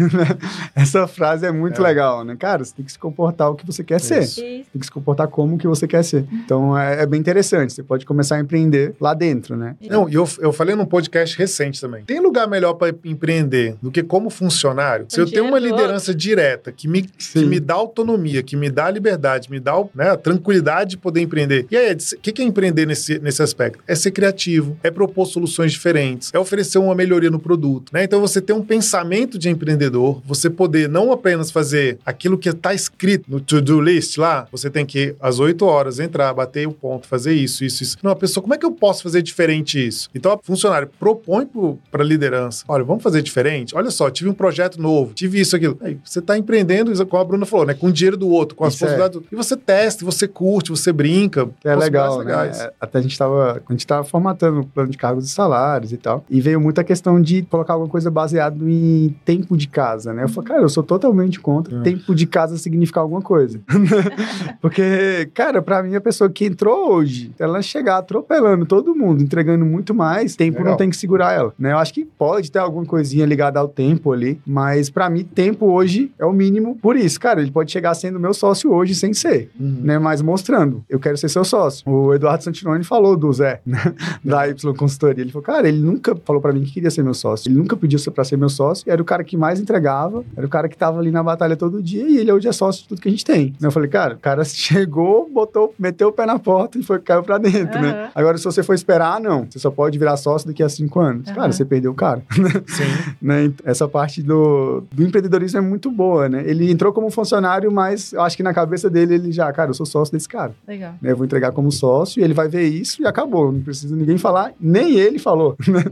Essa frase é muito É. legal, né? Cara, você tem que se comportar o que você quer ser. Isso. isso. Tem que se comportar como que você quer ser. Então é, é bem interessante. Você pode começar a empreender lá dentro, né? Não, e eu, eu falei num podcast recente também. Tem lugar melhor para empreender do que como funcionário? Se eu tenho uma liderança direta que me, que me dá autonomia, que me dá liberdade, me dá né, a tranquilidade de poder empreender. E aí, o que que é empreender nesse, nesse aspecto? É ser criativo, é propor soluções diferentes, é oferecer uma melhoria no produto. Né? Então, você ter um pensamento de empreendedor, você poder não apenas fazer aquilo que está escrito no to-do list lá, você tem que, às 8 horas, entrar, bater o ponto, fazer isso, isso, isso. Não, a pessoa, como é que eu posso fazer diferente isso? Então, o funcionário propõe para a liderança: olha, vamos fazer diferente? Olha só, tive um projeto novo, tive isso, aquilo. Aí, você está empreendendo, como a Bruna falou, né? Com o dinheiro do outro, com as é. possibilidades. do- E você testa, você curte, você brinca. É legal, né? É, Até a gente tava, a gente tava formatando o plano de cargos e salários e tal. E veio muita questão de colocar alguma coisa baseado em tempo de casa, né? Eu falei, cara, eu sou totalmente contra Hum. tempo de casa significar alguma coisa. Porque, cara, pra mim, a pessoa que entrou hoje, ela chegar atropelando todo mundo, entregando muito mais, tempo Legal. não tem que segurar ela, né? Eu acho que pode ter alguma coisinha ligada ao tempo ali, mas pra mim, tempo hoje é o mínimo por isso. Cara, ele pode chegar sendo meu sócio hoje sem ser Uhum. né, mas mostrando, eu quero ser seu sócio. O Eduardo Santinoni falou do Zé, né, da Y Consultoria. Ele falou, cara, ele nunca falou pra mim que queria ser meu sócio. Ele nunca pediu pra ser meu sócio. Era o cara que mais entregava, era o cara que tava ali na batalha todo dia e ele hoje é sócio de tudo que a gente tem. Eu falei, cara, o cara chegou, botou, meteu o pé na porta e foi, caiu pra dentro, né? Aham. Agora, se você for esperar, não. Você só pode virar sócio daqui a cinco anos. Cara, Aham. você perdeu o cara Sim. né? Essa parte do, do empreendedorismo é muito boa, né? Ele entrou como funcionário, mas eu acho que na cabeça dele ele já, cara, eu sou sócio desse cara. Legal. né? Eu vou entregar como sócio e ele vai ver isso e acabou. Não precisa ninguém falar, nem ele falou, né?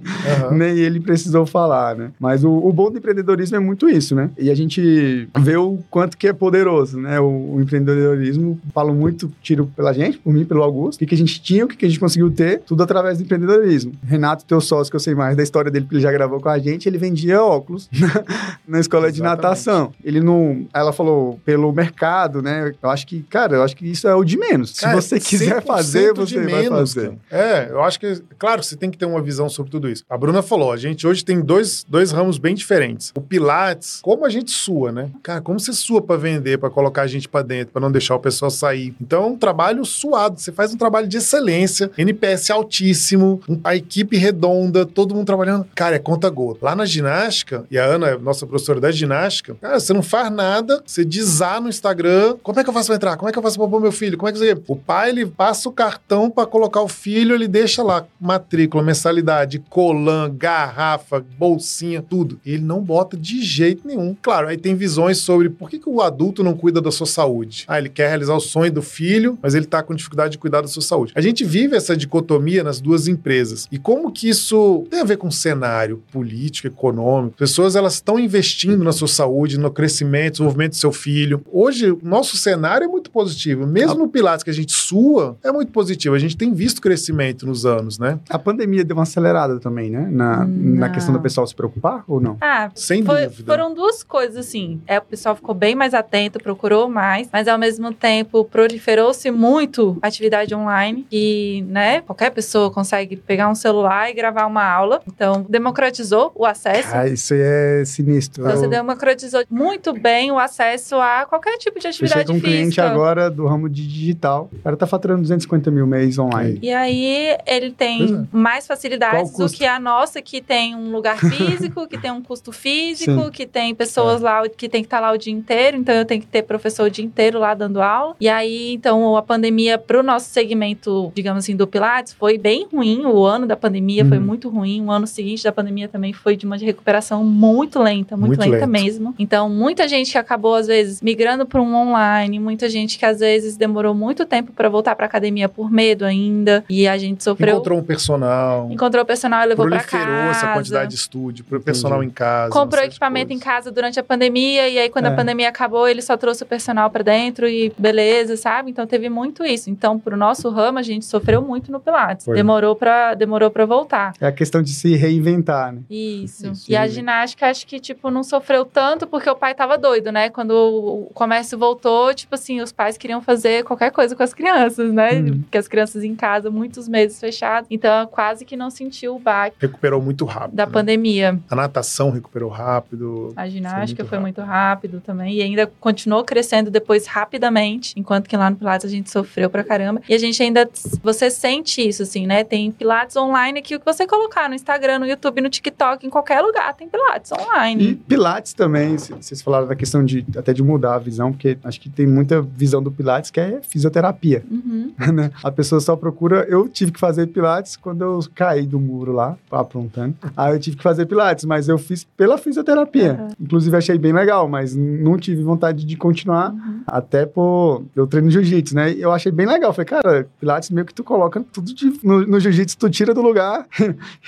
Aham. nem ele precisou falar, né? Mas o, o bom do empreendedorismo é muito isso, né? E a gente vê o quanto que é poderoso, né? O, o empreendedorismo, falo muito, tiro pela gente, por mim, pelo Augusto, o que, que a gente tinha, o que, que a gente conseguiu ter, tudo através do empreendedorismo. Renato, teu sócio, que eu sei mais da história dele, porque ele já gravou com a gente, ele vendia óculos na escola de Exatamente. natação. Ele não... Ela falou, pelo mercado, né? Eu acho que, cara, eu acho que isso é o de menos. Se você quiser 100% fazer, de você vai menos, fazer. cara. É, eu acho que, claro, você tem que ter uma visão sobre tudo isso. A Bruna falou, a gente hoje tem dois, dois ramos bem diferentes. O Pilates, como a gente sua, né? Cara, como você sua pra vender, pra colocar a gente pra dentro, pra não deixar o pessoal sair. Então é um trabalho suado, você faz um trabalho de excelência, NPS altíssimo, a equipe redonda, todo mundo trabalhando. Cara, é conta gota. Lá na ginástica, e a Ana é nossa professora da ginástica, cara, você não faz nada, você dizar no Instagram, como é que eu faço pra entrar? Como é que eu faço pra pôr meu filho? Como é que você... O pai, ele passa o cartão pra colocar o filho, ele deixa lá matrícula, mensalidade, colan, garrafa, bolsinha, tudo. Ele não bota de jeito nenhum. Claro, aí tem visões sobre por que, que o adulto não cuida da sua saúde. Ah, ele quer realizar o sonho do filho, mas ele tá com dificuldade de cuidar da sua saúde. A gente vive essa dicotomia nas duas empresas. E como que isso tem a ver com cenário político, econômico? Pessoas, elas estão investindo na sua saúde, no crescimento, desenvolvimento do seu filho. Hoje, o nosso cenário é muito positivo. Mesmo no Pilates que a gente sua, é muito positivo. A gente tem visto crescimento nos anos, né? A pandemia deu uma acelerada também, né? Na, na questão do pessoal se preocupar ou não? Ah, Sem Foi- dúvida. foram duas coisas, assim. É, o pessoal ficou bem mais atento, procurou mais, mas ao mesmo tempo proliferou-se muito a atividade online e, né, qualquer pessoa consegue pegar um celular e gravar uma aula. Então, democratizou o acesso. Ah, isso aí é sinistro. Então, você democratizou muito bem o acesso a qualquer tipo de atividade com um cliente física. agora do ramo de digital. O cara tá faturando 250 mil mês online. E aí ele tem é. mais facilidades do que a nossa, que tem um lugar físico, que tem um custo físico, Sim. que tem pessoas lá que tem que estar lá o dia inteiro, então eu tenho que ter professor o dia inteiro lá dando aula. E aí, então, a pandemia pro nosso segmento, digamos assim, do Pilates, foi bem ruim. O ano da pandemia foi Uhum. muito ruim. O ano seguinte da pandemia também foi de uma recuperação muito lenta, muito, Muito lenta lento. mesmo. Então, muita gente que acabou, às vezes, migrando para um online, muita gente que às vezes demorou muito tempo para voltar para academia por medo ainda. E a gente sofreu. Encontrou um personal. Encontrou o personal e levou pra casa. proliferou essa quantidade de estúdio, pro personal em casa. Comprou equipamento em casa durante a pandemia e aí quando É. a pandemia acabou, ele só trouxe o personal pra dentro e beleza, sabe? Então teve muito isso. Então, pro nosso ramo, a gente sofreu muito no Pilates. Foi. Demorou pra, demorou pra voltar. É a questão de se reinventar, né? Isso. Isso, E a sim. ginástica, acho que, tipo, não sofreu tanto porque o pai tava doido, né? Quando o comércio voltou, tipo assim, os pais queriam fazer qualquer coisa com as crianças, né? Hum. Porque as crianças em casa, muitos meses fechados. Então, quase que não sentiu o baque Recuperou muito rápido. da né? pandemia. A natação recuperou rápido. A ginástica muito foi muito rápido também. E ainda continuou crescendo depois rapidamente. Enquanto que lá no Pilates a gente sofreu pra caramba. E a gente ainda. Você sente isso, assim, né? Tem Pilates online que o que você colocar no Instagram, no YouTube, no TikTok, em qualquer lugar tem Pilates E online. Pilates também, vocês falaram da questão de até de mudar a visão, porque acho que tem muita visão do Pilates que é fisioterapia, Uhum. né? A pessoa só procura. Eu tive que fazer Pilates quando eu caí do muro lá, aprontando. Aí eu tive que fazer Pilates, mas eu fiz pela fisioterapia. Uhum. Inclusive achei bem legal, mas não tive vontade de continuar. Uhum. Até por. Eu treino jiu-jitsu, né? E eu achei bem legal. Falei, cara, Pilates meio que tu coloca tudo de. No, no jiu-jitsu tu tira do lugar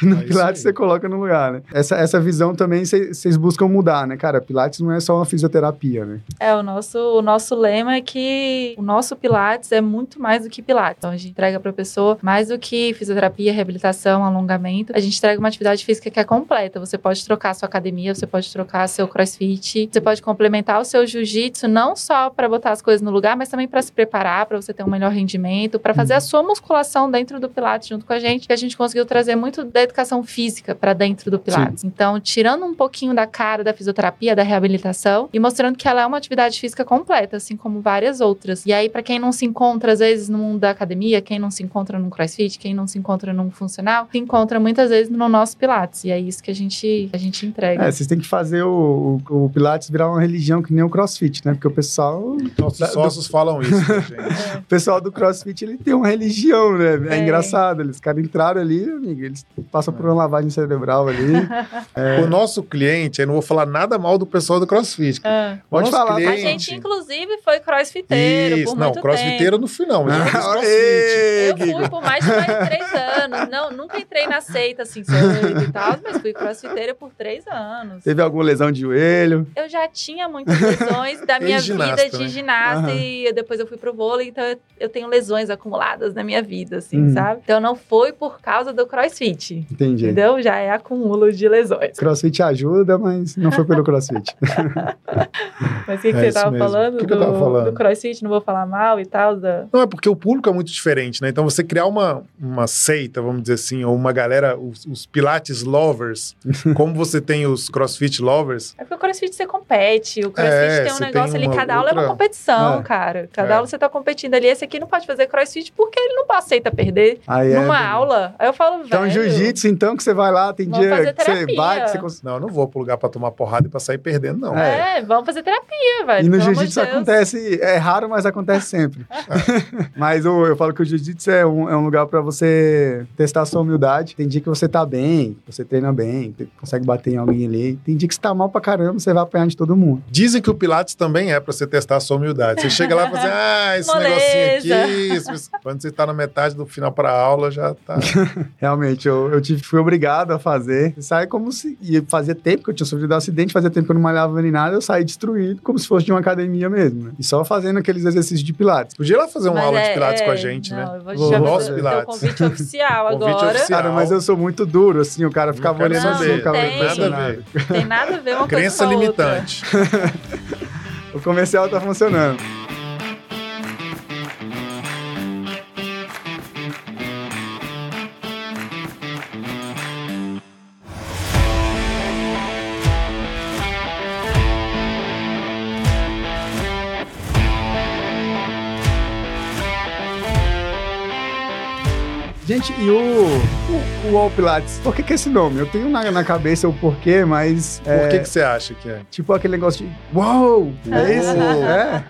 e no É Pilates você coloca no lugar, né? Essa, essa visão também vocês buscam mudar, né? Cara, Pilates não é só uma fisioterapia, né? É, o nosso, o nosso lema é que o nosso Pilates é muito mais do que Pilates. Então, a gente entrega para a pessoa mais do que fisioterapia, reabilitação, alongamento. A gente entrega uma atividade física que é completa. Você pode trocar sua academia, você pode trocar seu crossfit, você pode complementar o seu jiu-jitsu, não só para botar as coisas no lugar, mas também para se preparar, para você ter um melhor rendimento, para fazer a sua musculação dentro do Pilates junto com a gente. Que a gente conseguiu trazer muito da educação física para dentro do Pilates. Então, tirando um pouquinho da cara da fisioterapia, da reabilitação e mostrando que ela é uma atividade física completa, assim como várias outras. E aí, para quem não se encontra, às vezes, no mundo da academia, quem não se encontra num crossfit, quem não se encontra num funcional, se encontra muitas vezes no nosso Pilates. E é isso que a gente, a gente entrega. É, vocês têm que fazer o, o, o Pilates virar uma religião que nem o CrossFit, né? Porque o pessoal, Nossos sócios falam isso, né, gente? o pessoal do CrossFit ele tem uma religião, né? É, É. engraçado. Eles, caras entraram ali, amigo, eles passam por uma lavagem cerebral ali. O nosso cliente, eu não vou falar nada mal do pessoal do CrossFit. O Pode falar, tá? A cliente- gente, inclusive, foi crossfiteiro Isso, por não, muito crossfiteiro não fui não, mas eu crossfit. Ei, Eu fui por mais de mais de três anos. Não, nunca entrei na seita, assim, e tal, mas fui crossfiteira por três anos. Teve alguma lesão de joelho? Eu já tinha muitas lesões da minha vida de né? ginasta e depois eu fui pro vôlei, então eu, tenho lesões acumuladas na minha vida, assim, Uhum. sabe? Então não foi por causa do crossfit, Entendi. entendeu? Já é acúmulo de lesões. Crossfit ajuda, mas não foi pelo CrossFit. Mas o que, que É você isso tava mesmo. falando, O que que eu do, tava falando? do crossfit? Não vou falar mal e tal. Da... Não, é porque o público é muito diferente, né? Então você criar uma, uma seita, vamos dizer assim, ou uma galera, os, os Pilates lovers, como você tem os CrossFit lovers, É porque o crossfit você compete. O crossfit É, tem um negócio tem ali, uma cada aula é uma competição, É. cara. Cada É. aula você tá competindo ali. Esse aqui não pode fazer crossfit porque ele não aceita perder. Aí Numa é, aula. Aí eu falo, velho. Então, jiu-jitsu, então, que você vai lá, tem Vamos dia fazer que você vai, que você consegue. não, eu não vou pro lugar pra tomar porrada e pra sair perdendo, não. É. É, vamos fazer terapia, velho. E no jiu-jitsu acontece, é raro, mas acontece sempre. mas o- eu falo que o jiu-jitsu é um, é um lugar pra você testar a sua humildade. Tem dia que você tá bem, você treina bem, consegue bater em alguém ali. Tem dia que você tá mal pra caramba, você vai apanhar de todo mundo. Dizem que o Pilates também é pra você testar a sua humildade. Você chega lá e fala assim, ah, esse Moleza. Aqui, quando você tá na metade do final pra aula, já tá... Realmente, eu, eu tive, fui obrigado a fazer. Sai como se. E fazia tempo que eu tinha sofrido um acidente, fazia tempo que eu não malhava nem nada, eu saí destruído, como se fosse de uma academia mesmo, né? E só fazendo aqueles exercícios de pilates. Podia ir lá fazer uma Mas aula é- de Pilates é, com a gente, não, né? Eu vou Vou- fazer o Pilates. convite oficial Convite agora. oficial. Cara, mas eu sou muito duro, assim, o cara ficava olhando assim, eu ficava Tem. Nada a impressionado. ver. Tem nada a ver uma Crença coisa com a outra. limitante. O comercial tá funcionando. Gente, e o, o, o All Pilates? Por que, que esse nome? Eu tenho na, na cabeça o porquê, mas. Por é, que, que você acha que é? Tipo aquele negócio de. Uou! É isso? É?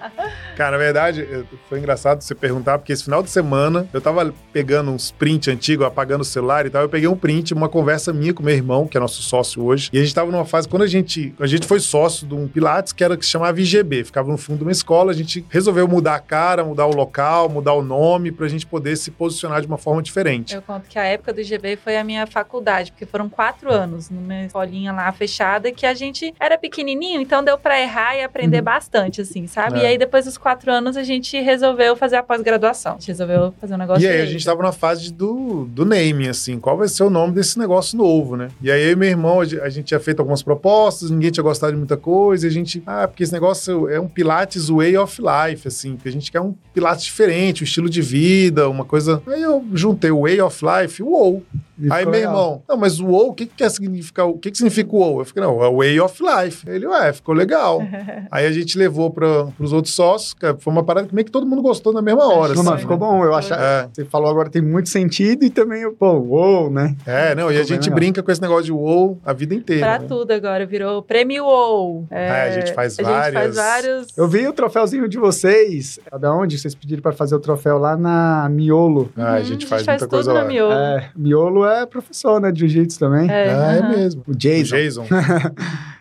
Cara, na verdade, foi engraçado você perguntar, porque esse final de semana eu tava pegando uns print antigos, apagando o celular e tal. Eu peguei um print, uma conversa minha com meu irmão, que é nosso sócio hoje. E a gente tava numa fase, quando a gente. A gente foi sócio de um Pilates que era que se chamava IGB, ficava no fundo de uma escola. A gente resolveu mudar a cara, mudar o local, mudar o nome, pra gente poder se posicionar de uma forma diferente. Eu conto que a época do IGB foi a minha faculdade, porque foram quatro anos numa escolinha lá fechada que a gente era pequenininho, então deu pra errar e aprender Uhum. bastante, assim, sabe? É. E aí depois dos quatro anos, a gente resolveu fazer a pós-graduação. A gente resolveu fazer um negócio E aí a gente tava na fase do, do naming, assim, qual vai ser o nome desse negócio novo, né? E aí eu e meu irmão, a gente- gente tinha feito algumas propostas, ninguém tinha gostado de muita coisa, e a gente, ah, porque esse negócio é um Pilates way of life, assim, porque a gente quer um Pilates diferente, um estilo de vida, uma coisa... Aí eu juntei o way of life. E Aí ficou meu legal. irmão, não, mas o WoW, o que que quer significar, o que que significa o WoW? Eu falei, não, é o way of life. Ele, ué, ficou legal. aí a gente levou para os outros sócios, cara, foi uma parada que meio que todo mundo gostou na mesma hora. Não, assim, mas ficou né? bom. Eu acho. É. Você falou agora tem muito sentido e também, pô, uou, né? É, não, e a Ficou gente legal. brinca com esse negócio de WoW a vida inteira. Pra né? tudo agora, virou prêmio WoW. É, É, a gente faz a gente faz várias- vários. Eu vi o troféuzinho de vocês. Sabe onde? Vocês pediram pra fazer o troféu lá na Miolo. Ah, a Uhum, gente faz, faz muita tudo coisa na lá. Miolo. É, Miolo é professor, né, de jiu-jitsu também. É, Ah, é aham. mesmo. O O Jason. Jason.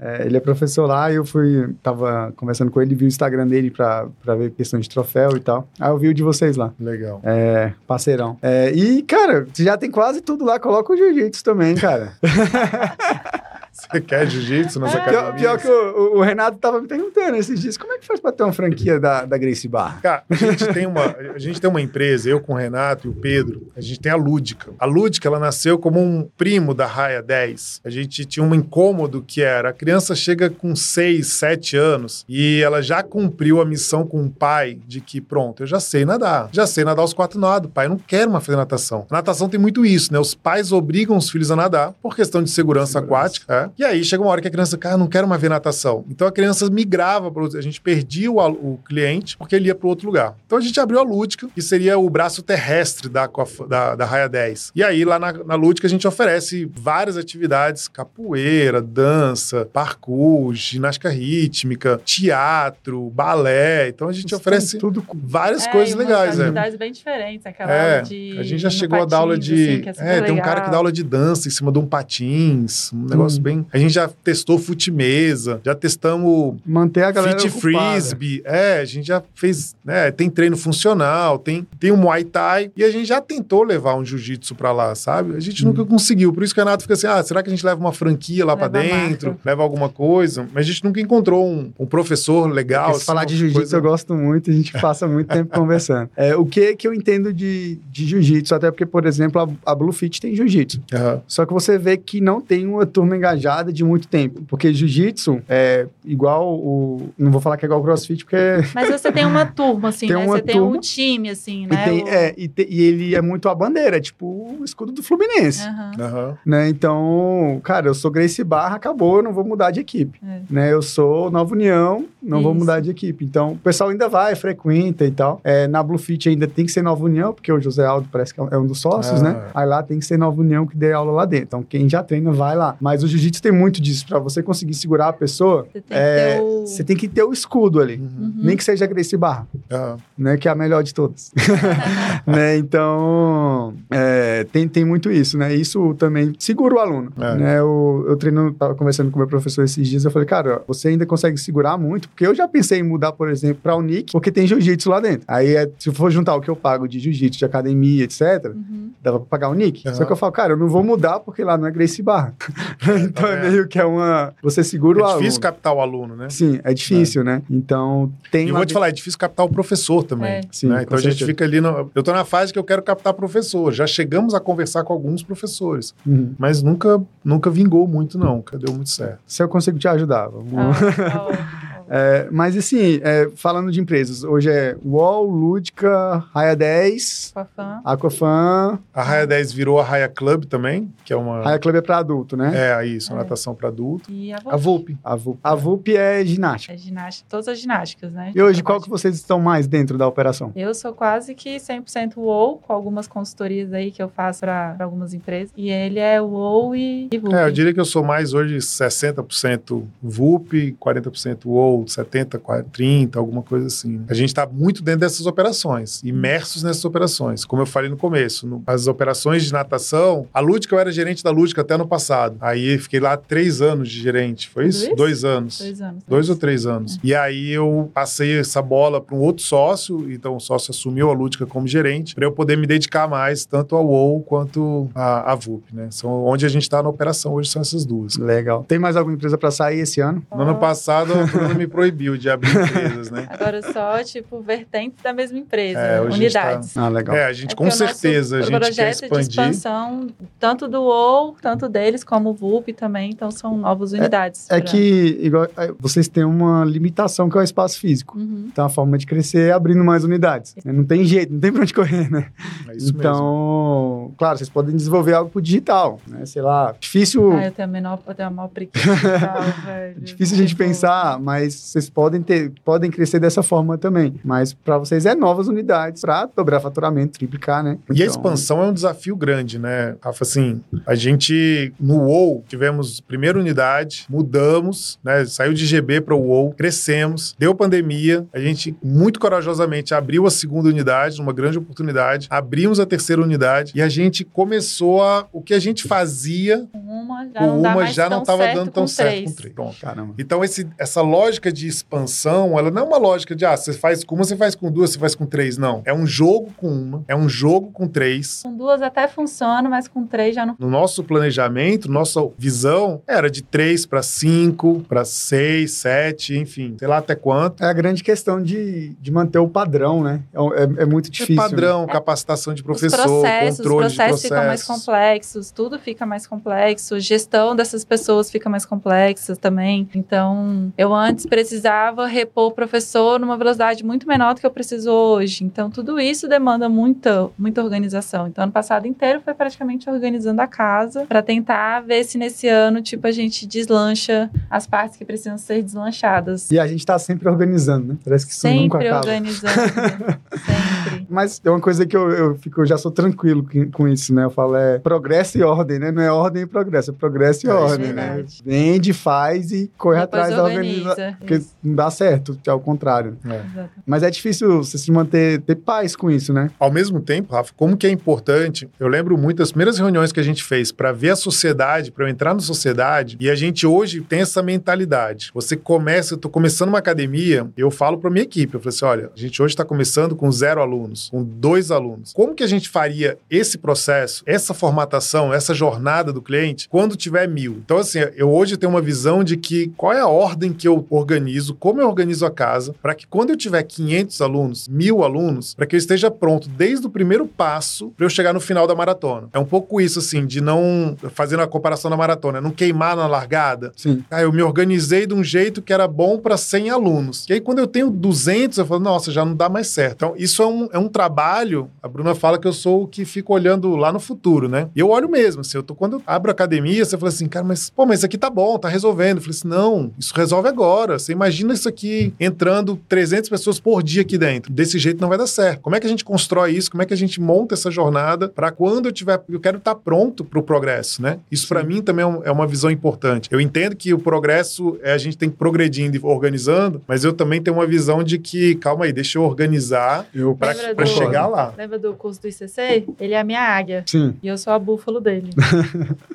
É, ele é professor lá e eu fui, tava conversando com ele, vi o Instagram dele pra, pra ver questão de troféu e tal. Aí eu vi o de vocês lá. Legal. É, parceirão. É, e, cara, você já tem quase tudo lá, coloca o jiu-jitsu também, cara. Você quer jiu-jitsu nas É. Pior, academias? pior que o, o Renato tava me perguntando esses dias, como é que faz pra ter uma franquia da, da Gracie Barra? Cara, a gente, tem uma, a gente tem uma empresa, eu com o Renato e o Pedro, a gente tem a Lúdica. A Lúdica, ela nasceu como um primo da Raia 10. A gente tinha um incômodo que era, a criança chega com 6, 7 anos e ela já cumpriu a missão com o pai de que, pronto, eu já sei nadar. Já sei nadar os quatro nados. O pai não quer mais fazer natação. A natação tem muito isso, né? Os pais obrigam os filhos a nadar por questão de segurança, Segurança. aquática. É. E aí chega uma hora que a criança, cara, não quero mais ver natação. Então a criança migrava, pro, a gente perdia o, o cliente porque ele ia para outro lugar. Então a gente abriu a Lúdica, que seria o braço terrestre da, da, da Raia 10. E aí lá na, na Lúdica a gente oferece várias atividades: capoeira, dança, parkour, ginástica rítmica, teatro, balé. Então a gente oferece tudo várias É, coisas e legais. É. atividades bem diferentes. Aquela É, aula de. a gente já chegou a dar aula patins, de. assim, é, é, tem um cara que dá aula de dança em cima de um patins, um negócio Hum. bem. A gente já testou fute-mesa, já testamos Manter a galera fit frisbee. É, a gente já fez. né, tem treino funcional, tem, tem um muay thai. E a gente já tentou levar um jiu-jitsu pra lá, sabe? A gente Hum. nunca conseguiu. Por isso que o Renato fica assim: ah, será que a gente leva uma franquia lá pra Leva a dentro? marca. Leva alguma coisa? Mas a gente nunca encontrou um, um professor legal. Assim, falar de jiu-jitsu coisa- eu gosto muito, a gente passa muito tempo conversando. É, o que que eu entendo de, de jiu-jitsu, até porque, por exemplo, a, a Bluefit tem jiu-jitsu. Aham. Só que você vê que não tem uma turma engajada de muito tempo. Porque jiu-jitsu é igual o. Não vou falar que é igual o crossfit, porque. Mas você tem uma turma, assim, Tem né? uma Você tem turma. um time, assim, E, né? tem- O- é, e, te- e ele é muito a bandeira, é tipo o escudo do Fluminense. Aham. Aham. Né? Então, cara, eu sou Grace Barra, acabou, eu não vou mudar de equipe. É. Né? Eu sou Nova União, não vou Isso. mudar de equipe. Então, o pessoal ainda vai, frequenta e tal. É, na Bluefit ainda tem que ser Nova União, porque o José Aldo parece que é um dos sócios, Ah. né? Aí lá tem que ser Nova União que dê aula lá dentro. Então, quem já treina, vai lá. Mas o jiu-jitsu tem muito disso. Pra você conseguir segurar a pessoa, Você tem É, que ter o. você tem que ter o escudo ali. Uhum. Uhum. Nem que seja Grace Barra, Aham. né? Que é a melhor de todas. né? Então, é, tem, tem muito isso, né? Isso também segura o aluno. É. Né? Eu, eu treino, tava conversando com o meu professor esses dias, eu falei, cara, você ainda consegue segurar muito, porque eu já pensei em mudar, por exemplo, pra Unic, porque tem jiu-jitsu lá dentro. Aí, é, se eu for juntar o que eu pago de jiu-jitsu, de academia, etc., Uhum. dava pra pagar o Nick. Só que eu falo, cara, eu não vou mudar porque lá não é Grace Barra. então tá é vendo? meio que é uma. Você segura o É aluno. difícil captar o aluno, né? Sim, é difícil, né? Então tem. E vou te falar, é difícil captar o professor também. É. Sim, né? Então a gente fica ali. No... Eu tô na fase que eu quero captar professor. Já chegamos a conversar com alguns professores, Uhum. mas nunca, nunca vingou muito, não. Deu muito certo. Se eu consigo te ajudar. Vamos... Ah, ó. É, mas assim, é, falando de empresas, hoje é UOL, Lúdica, Raia 10, Fafã. Aquafan, A Raia 10 virou a Raia Club também, que é uma. Raia Club é para adulto, né? É, isso, É. natação para adulto. E a A VUP. A VUP. A VUP é ginástica. É ginástica, todas as ginásticas, né? E hoje, qual que vocês estão mais dentro da operação? Eu sou quase que 100% WoW, com algumas consultorias aí que eu faço para algumas empresas. E ele é WoW e, e VUP. É, eu diria que eu sou mais hoje 60% VUP, 40% WOW, 70%, 40%, 30%, alguma coisa assim. A gente está muito dentro dessas operações, imersos nessas operações. Como eu falei no começo, no- as operações de natação, a Lúdica, eu era gerente da Lúdica até ano passado. Aí fiquei lá três anos de gerente, foi isso? isso? Dois anos. Dois anos. Dois ou três anos. E aí eu passei essa bola para um outro sócio, então o sócio assumiu a Lúdica como gerente, para eu poder me dedicar mais tanto ao WoW quanto à, à VUP, né? São onde a gente está na operação hoje são essas duas. Legal. Tem mais alguma empresa para sair esse ano? No ano passado, a Bruna me proibiu de abrir empresas, né? Agora só, tipo, vertentes da mesma empresa, É, tá- unidades. Ah, legal. É, a gente É com certeza a gente quer projeto de expandir. expansão, tanto do UOL, tanto deles, como o VUP também, então são novas unidades. É pra- que igual, é, vocês têm uma limitação que é o espaço físico. Uhum. Então a forma de crescer é abrindo mais unidades. né? Não tem jeito, não tem pra onde correr, né? É isso mesmo. então, claro, vocês podem desenvolver algo pro digital, né? Sei lá, difícil. Ah, eu tenho a menor, eu tenho a maior preguiça e tal, velho. É difícil a gente Tipo, pensar, mas vocês podem ter, podem crescer dessa forma também. Mas para vocês é novas unidades para dobrar faturamento, triplicar, né? E a Então, expansão é um desafio grande, né, Rafa? Assim, a gente no UOL tivemos primeira unidade, mudamos, né? Saiu de GB para o UOL, crescemos, deu pandemia, a gente muito corajosamente abriu a segunda unidade, uma grande oportunidade, abrimos a terceira unidade e a gente começou a o que a gente fazia, Com uma já com não estava certo dando tão certo com três. Pronto. Caramba. Então, esse, essa lógica de expansão, ela não é uma lógica de, ah, você faz com uma, você faz com duas, você faz com três. Não. É um jogo com uma, é um jogo com três. Com duas até funciona, mas com três já não. No nosso planejamento, nossa visão era de três para cinco, para seis, sete, enfim, sei lá até quanto. É a grande questão de, de manter o padrão, né? É, é- é muito É difícil. né? padrão, capacitação de Os professor, processos, os controle de processos ficam mais processos. complexos, tudo fica mais complexo, gestão dessas pessoas fica mais complexa também. Então, eu antes precisava repor o professor numa velocidade muito menor do que eu preciso hoje. Então, tudo isso demanda muita, muita organização. Então, ano passado inteiro foi praticamente organizando a casa para tentar ver se nesse ano, tipo, a gente deslancha as partes que precisam ser deslanchadas. E a gente tá sempre organizando, né? Parece que isso nunca Sempre acaba. organizando. sempre. Mas é uma coisa que eu, eu fico, eu já sou tranquilo com, isso, né? Eu falo, é progresso e ordem, né? Não é ordem e progresso, é progresso e É, ordem, né? verdade. Vende, faz e corre Depois atrás da organização. Porque Isso. não dá certo, é o contrário. É. Mas é difícil você se manter, ter paz com isso, né? Ao mesmo tempo, Rafa, como que é importante, eu lembro muito das primeiras reuniões que a gente fez para ver a sociedade, para eu entrar na sociedade, e a gente hoje tem essa mentalidade. Você começa, eu tô começando uma academia, eu falo para minha equipe, eu falei assim, olha, a gente hoje está começando com zero alunos, com dois alunos. Como que a gente faria esse processo, essa formatação, essa jornada do cliente quando tiver mil? Então, assim, eu hoje tenho uma visão de que qual é a ordem que eu organizo, como eu organizo a casa, para que quando eu tiver 500 alunos, mil alunos, para que eu esteja pronto desde o primeiro passo para eu chegar no final da maratona. É um pouco isso, assim, de não, fazendo a comparação da maratona, não queimar na largada. Sim. Ah, eu me organizei de um jeito que era bom para 100 alunos. E aí, quando eu tenho 200, eu falo, nossa, já não dá mais certo. Então, isso é um, é um trabalho. A Bruna fala que eu sou o que fica olhando lá no futuro, né? E eu olho mesmo. Assim, eu tô, quando eu abro a academia, você fala assim, cara, mas, pô, mas isso aqui tá bom, tá resolvendo. Eu falei assim, não, isso resolve agora. Você imagina isso aqui entrando 300 pessoas por dia aqui dentro. Desse jeito não vai dar certo. Como é que a gente constrói isso? Como é que a gente monta essa jornada para quando eu tiver. Eu quero estar pronto para o progresso, né? Isso para mim também é um- é uma visão importante. Eu entendo que o progresso é a gente tem que ir progredindo e organizando, mas eu também tenho uma visão de que, calma aí, deixa eu organizar Eu para chegar lá. Lembra do curso do ICC? Ele é a minha águia. Sim. E eu sou a búfalo dele.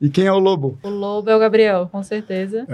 E quem é o lobo? O lobo é o Gabriel, com certeza.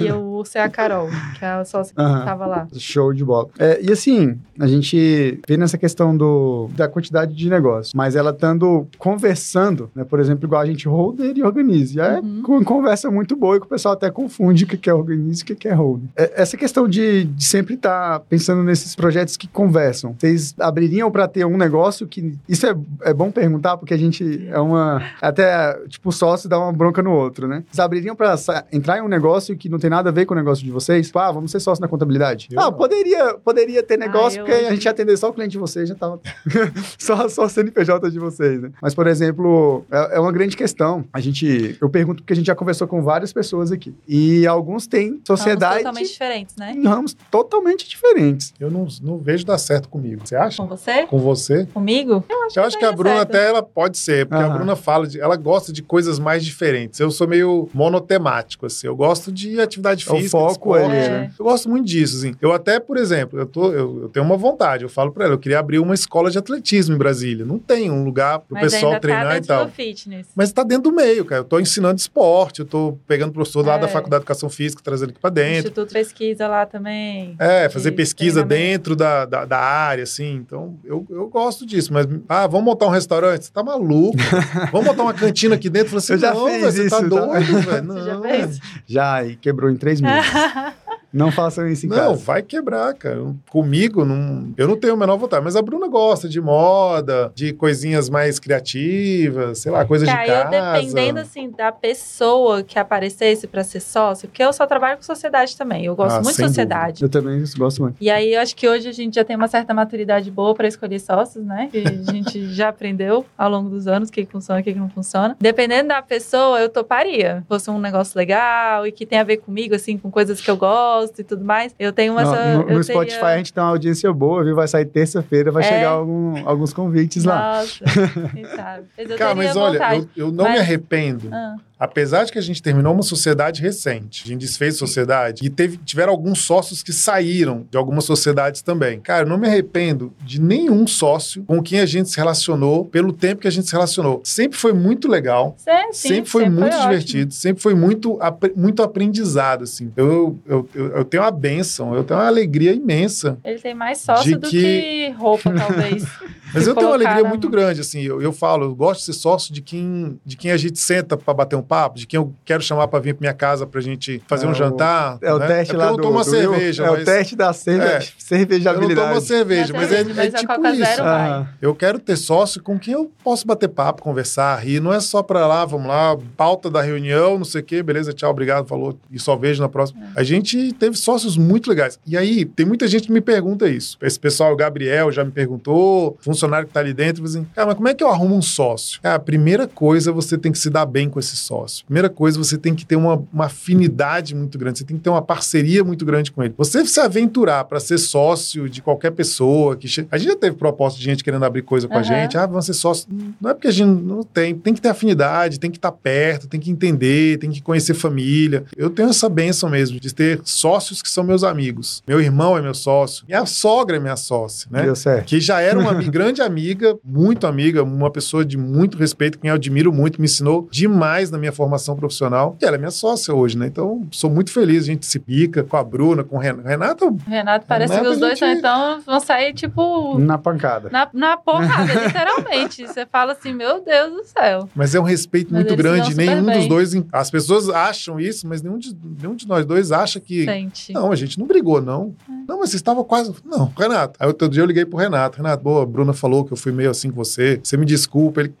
E o urso é a Carol, que é a sócia que Aham. tava lá. Show de bola. É, e assim, a gente vê nessa questão do, da quantidade de negócios, mas ela estando conversando, né? Por exemplo, igual a gente holder e organiza. E é Uhum. uma conversa muito boa e que o pessoal até confunde o que que é organize e o que que é holder. É, essa questão de, de sempre estar pensando nesses projetos que conversam. Vocês abririam para ter um negócio que. Isso é, é bom perguntar, porque a gente é uma. Até, tipo, sócio dá uma bronca no outro, né? Vocês abririam para entrar em um negócio que não tem nada a ver com o negócio de vocês? Tipo, ah, vamos ser sócio na contabilidade. Eu ah, não. poderia, poderia ter negócio, eu- porque a gente ia atender só o cliente de vocês, já tava. só, só o CNPJ de vocês, né? Mas, por exemplo, é, é uma grande questão. A gente. Eu pergunto porque a gente já conversou com várias pessoas aqui. E alguns têm São sociedade totalmente diferentes, né? ramos totalmente diferentes. Eu não, não vejo dar certo comigo. Você acha? Com você? Com você? Comigo? Eu acho Eu acho que a Bruna certo. até ela pode ser, porque a Aham. Bruna fala de, ela gosta de coisas mais diferentes. Eu sou meio monotemático assim. Eu gosto de atividade É o física, foco de esporte. né? Eu gosto muito disso, assim. Eu até, por exemplo, eu tô eu, eu tenho uma vontade, eu falo pra ela, eu queria abrir uma escola de atletismo em Brasília. Não tem um lugar pro Mas pessoal ainda treinar tá e tal. fitness. Mas tá dentro do meio, cara. Eu tô ensinando esporte, eu tô pegando professor lá É. da Faculdade de Educação Física, trazendo aqui pra dentro. Instituto Pesquisa lá também. É, fazer pesquisa dentro da, da, da área, assim. Então, eu, eu gosto disso. Mas, ah, vamos montar um restaurante? Você tá maluco? vamos montar uma cantina aqui dentro? Eu falei assim, Eu já não, fiz velho, você tá isso, tá? doido, velho. Você já Não. fez? Já, e quebrou em três meses. Não façam isso em Não, casa. vai quebrar, cara. Comigo, não, eu não tenho a menor vontade. Mas a Bruna gosta de moda, de coisinhas mais criativas, sei lá, coisas Cara, de eu casa. dependendo assim da pessoa que aparecesse pra ser sócio, porque eu só trabalho com sociedade também. Eu gosto Ah, muito de sociedade. Eu também gosto muito. E aí eu acho que hoje a gente já tem uma certa maturidade boa pra escolher sócios, né? Que a gente já aprendeu ao longo dos anos o que funciona e o que que não funciona. Dependendo da pessoa, eu toparia. Se fosse um negócio legal e que tem a ver comigo, assim, com coisas que eu gosto e tudo mais. Eu tenho uma. No, essa- no- eu no teria- Spotify a gente tem uma audiência boa, viu? Vai sair terça-feira, vai É. chegar algum- alguns convites lá. Nossa, quem sabe? Mas eu Cara, teria mas olha, vontade. eu, eu não Mas- me arrependo. Ah, Apesar de que a gente terminou uma sociedade recente, a gente desfez sociedade e teve, tiveram alguns sócios que saíram de algumas sociedades também. Cara, eu não me arrependo de nenhum sócio com quem a gente se relacionou pelo tempo que a gente se relacionou. Sempre foi muito legal. sim, sim, sempre foi muito ótimo. divertido, sempre foi muito, muito aprendizado, assim. Eu, eu, eu, eu tenho uma bênção, eu tenho uma alegria imensa. Ele tem mais sócio do que- que roupa, talvez. Mas eu tenho uma alegria muito grande, assim. Eu, eu falo, eu gosto de ser sócio de quem, de quem a gente senta para bater um papo, de quem eu quero chamar para vir para minha casa pra gente fazer É um o- jantar. É o né? teste é lá eu do... não tomo uma do cerveja, É mas o teste da cerve... É. eu não cervejabilidade. tomo uma cerveja, é mas é, cerveja, é mas a tipo isso. Ah, Eu quero ter sócio com quem eu posso bater papo, conversar, rir. Não é só pra lá, vamos lá, pauta da reunião, não sei o quê, beleza, tchau, obrigado, falou, e só vejo na próxima. É. A gente teve sócios muito legais. E aí, tem muita gente que me pergunta isso. Esse pessoal, o Gabriel já me perguntou, funcionário que tá ali dentro, assim, cara, mas como é que eu arrumo um sócio? Cara, a primeira coisa, você tem que se dar bem com esse sócio. Primeira coisa, você tem que ter uma, uma afinidade muito grande, você tem que ter uma parceria muito grande com ele. Você se aventurar pra ser sócio de qualquer pessoa que che... A gente já teve proposta de gente querendo abrir coisa com a Aham. gente, ah, vamos ser sócio. Não é porque a gente não tem, tem que ter afinidade, tem que estar perto, tem que entender, tem que conhecer família. Eu tenho essa benção mesmo de ter sócios que são meus amigos. Meu irmão é meu sócio, minha sogra é minha sócia, né? Deu certo. que já era uma ami- grande amiga, muito amiga, uma pessoa de muito respeito, quem eu admiro muito, me ensinou demais na minha formação profissional. E ela é minha sócia hoje, né? Então, sou muito feliz. A gente se pica com a Bruna, com o Renato. Renato, Renato parece Renato, que os dois gente- então vão sair, tipo, Na pancada. na, na porrada, literalmente. Você fala assim, meu Deus do céu. mas é um respeito Mas muito grande. Nenhum dos dois. As pessoas acham isso, mas nenhum de, nenhum de nós dois acha que. Sente. Não, a gente não brigou, não. Não, mas você estava quase. Não, Renato. Aí outro dia eu liguei pro Renato. Renato, boa, Bruna falou que eu fui meio assim com você. Você me desculpa. Ele.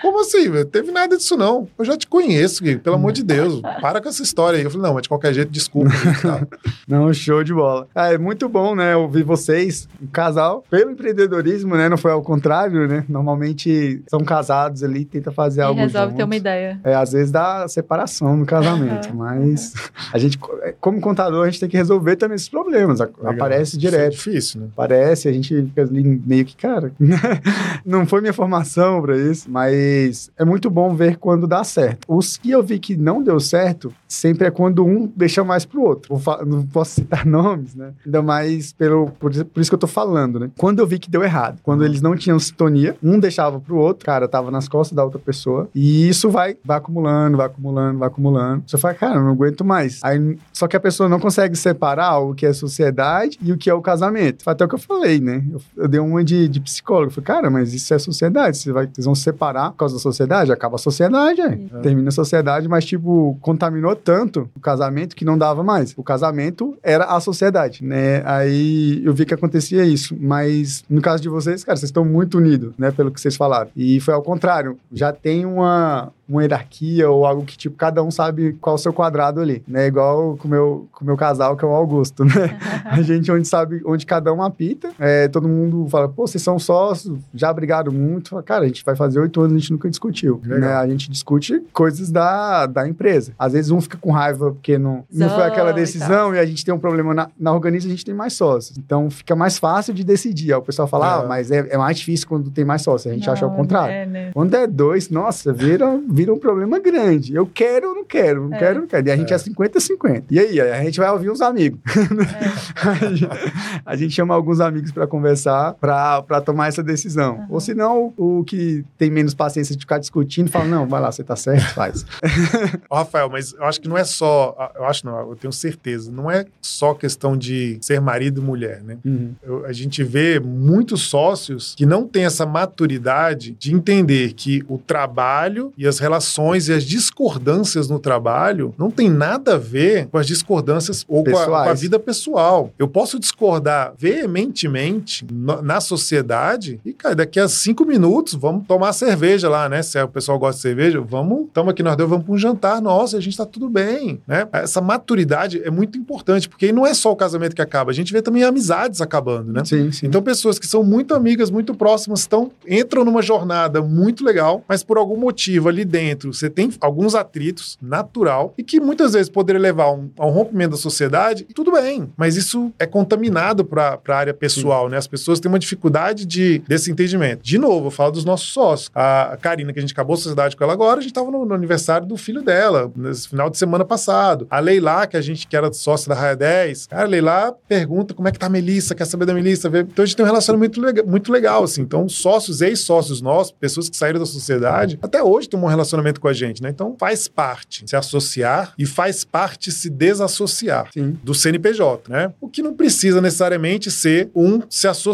Como assim, velho? Teve nada disso, não. Eu já te conheço, Gui, pelo amor de Deus. Para com essa história aí. Eu falei, não, mas de qualquer jeito, desculpa. Tá? Não, show de bola. Ah, é muito bom, né, ouvir vocês, um casal, pelo empreendedorismo, né, não foi ao contrário, né, normalmente são casados ali, tenta fazer E algo resolve ter uma juntos. ideia. É, às vezes dá separação no casamento, Aham. mas a gente, como contador, a gente tem que resolver também esses problemas. Legal. Aparece Isso é direto. difícil, né? Aparece, a gente ali meio que, cara, não foi minha formação pra isso, mas é muito bom ver quando dá certo. Os que eu vi que não deu certo, sempre é quando um deixa mais pro outro. Não posso citar nomes, né? Ainda mais pelo, por, por isso que eu tô falando, né? Quando eu vi que deu errado, quando eles não tinham sintonia, um deixava pro outro, cara, tava nas costas da outra pessoa, e isso vai, vai acumulando, vai acumulando, vai acumulando. Você fala, cara, não aguento mais. Aí, só que a pessoa não consegue separar o que é sociedade e o que é o casamento. Foi até o que eu falei, né? Eu, eu dei uma de, de psicólogo. Falei, cara, mas isso é sociedade. Você vai, vocês vão separar por causa da sociedade? Acaba a sociedade, aí. É. Termina a sociedade, mas, tipo, contaminou tanto o casamento que não dava mais. O casamento era a sociedade, né? Aí eu vi que acontecia isso. Mas no caso de vocês, cara, vocês estão muito unidos, né? Pelo que vocês falaram. E foi ao contrário. Já tem uma, uma hierarquia ou algo que, tipo, cada um sabe qual é o seu quadrado ali, né? Igual com o meu, com o meu casal, que é o Augusto, né? A gente onde sabe, onde cada um apita, é, todo mundo fala, pô, vocês são sócios, já brigaram muito. Fala, Cara, a gente vai fazer oito anos, a gente nunca discutiu. Legal. Né? A gente discute coisas da, da empresa. Às vezes um fica com raiva porque não, não foi aquela e decisão e, a gente tem um problema na, na organiza, a gente tem mais sócios. Então fica mais fácil de decidir. Aí o pessoal fala, É. ah, mas é, é mais difícil quando tem mais sócios. A gente acha ao Não, contrário. É, né? Quando é dois, nossa, vira, vira um problema grande. Eu quero ou não quero, não É. quero ou não quero. E a gente é É. 50-50. E aí, a gente vai ouvir os amigos. É. A gente chama alguns amigos para conversar, para tomar essa decisão. Aham. Ou senão, o que tem menos paciência de ficar discutindo, fala, não, vai lá, você tá certo, faz. Rafael, mas eu acho que não é só. Eu acho não, eu tenho certeza. Não é só questão de ser marido e mulher, né? Eu- a gente vê muitos sócios que não têm essa maturidade de entender que o trabalho e as relações e as discordâncias no trabalho não tem nada a ver com as discordâncias ou com a, com a, vida pessoal. Eu posso discordar veementemente na sociedade e, cara, daqui a cinco minutos vamos tomar cerveja lá, né? Se o pessoal gosta de cerveja, vamos, estamos aqui nós dois, vamos para um jantar nossa, a gente está tudo bem, né? Essa maturidade é muito importante, porque aí não é só o casamento que acaba, a gente vê também amizades acabando, né? Sim, sim. Então, pessoas que são muito amigas, muito próximas, estão, entram numa jornada muito legal, mas por algum motivo ali dentro você tem alguns atritos natural e que muitas vezes poderia levar um, a um rompimento da sociedade, tudo bem, mas isso é contaminado para a área pessoal, sim. né? As pessoas têm uma dificuldade de, desse entendimento. De novo, eu falo dos nossos sócios. A Karina, que a gente acabou a sociedade com ela agora, a gente estava no, no, aniversário do filho dela, nesse final de semana passado. A Leila, que a gente que era sócia da Raia 10, cara, a Leila pergunta como é que tá a Melissa, quer saber da Melissa. Então a gente tem um relacionamento muito legal, muito legal assim. Então, sócios, ex-sócios nossos, pessoas que saíram da sociedade, até hoje tem um relacionamento com a gente, né? Então faz parte se associar e faz parte se desassociar Sim. do CNPJ, né? O que não precisa necessariamente ser um se associar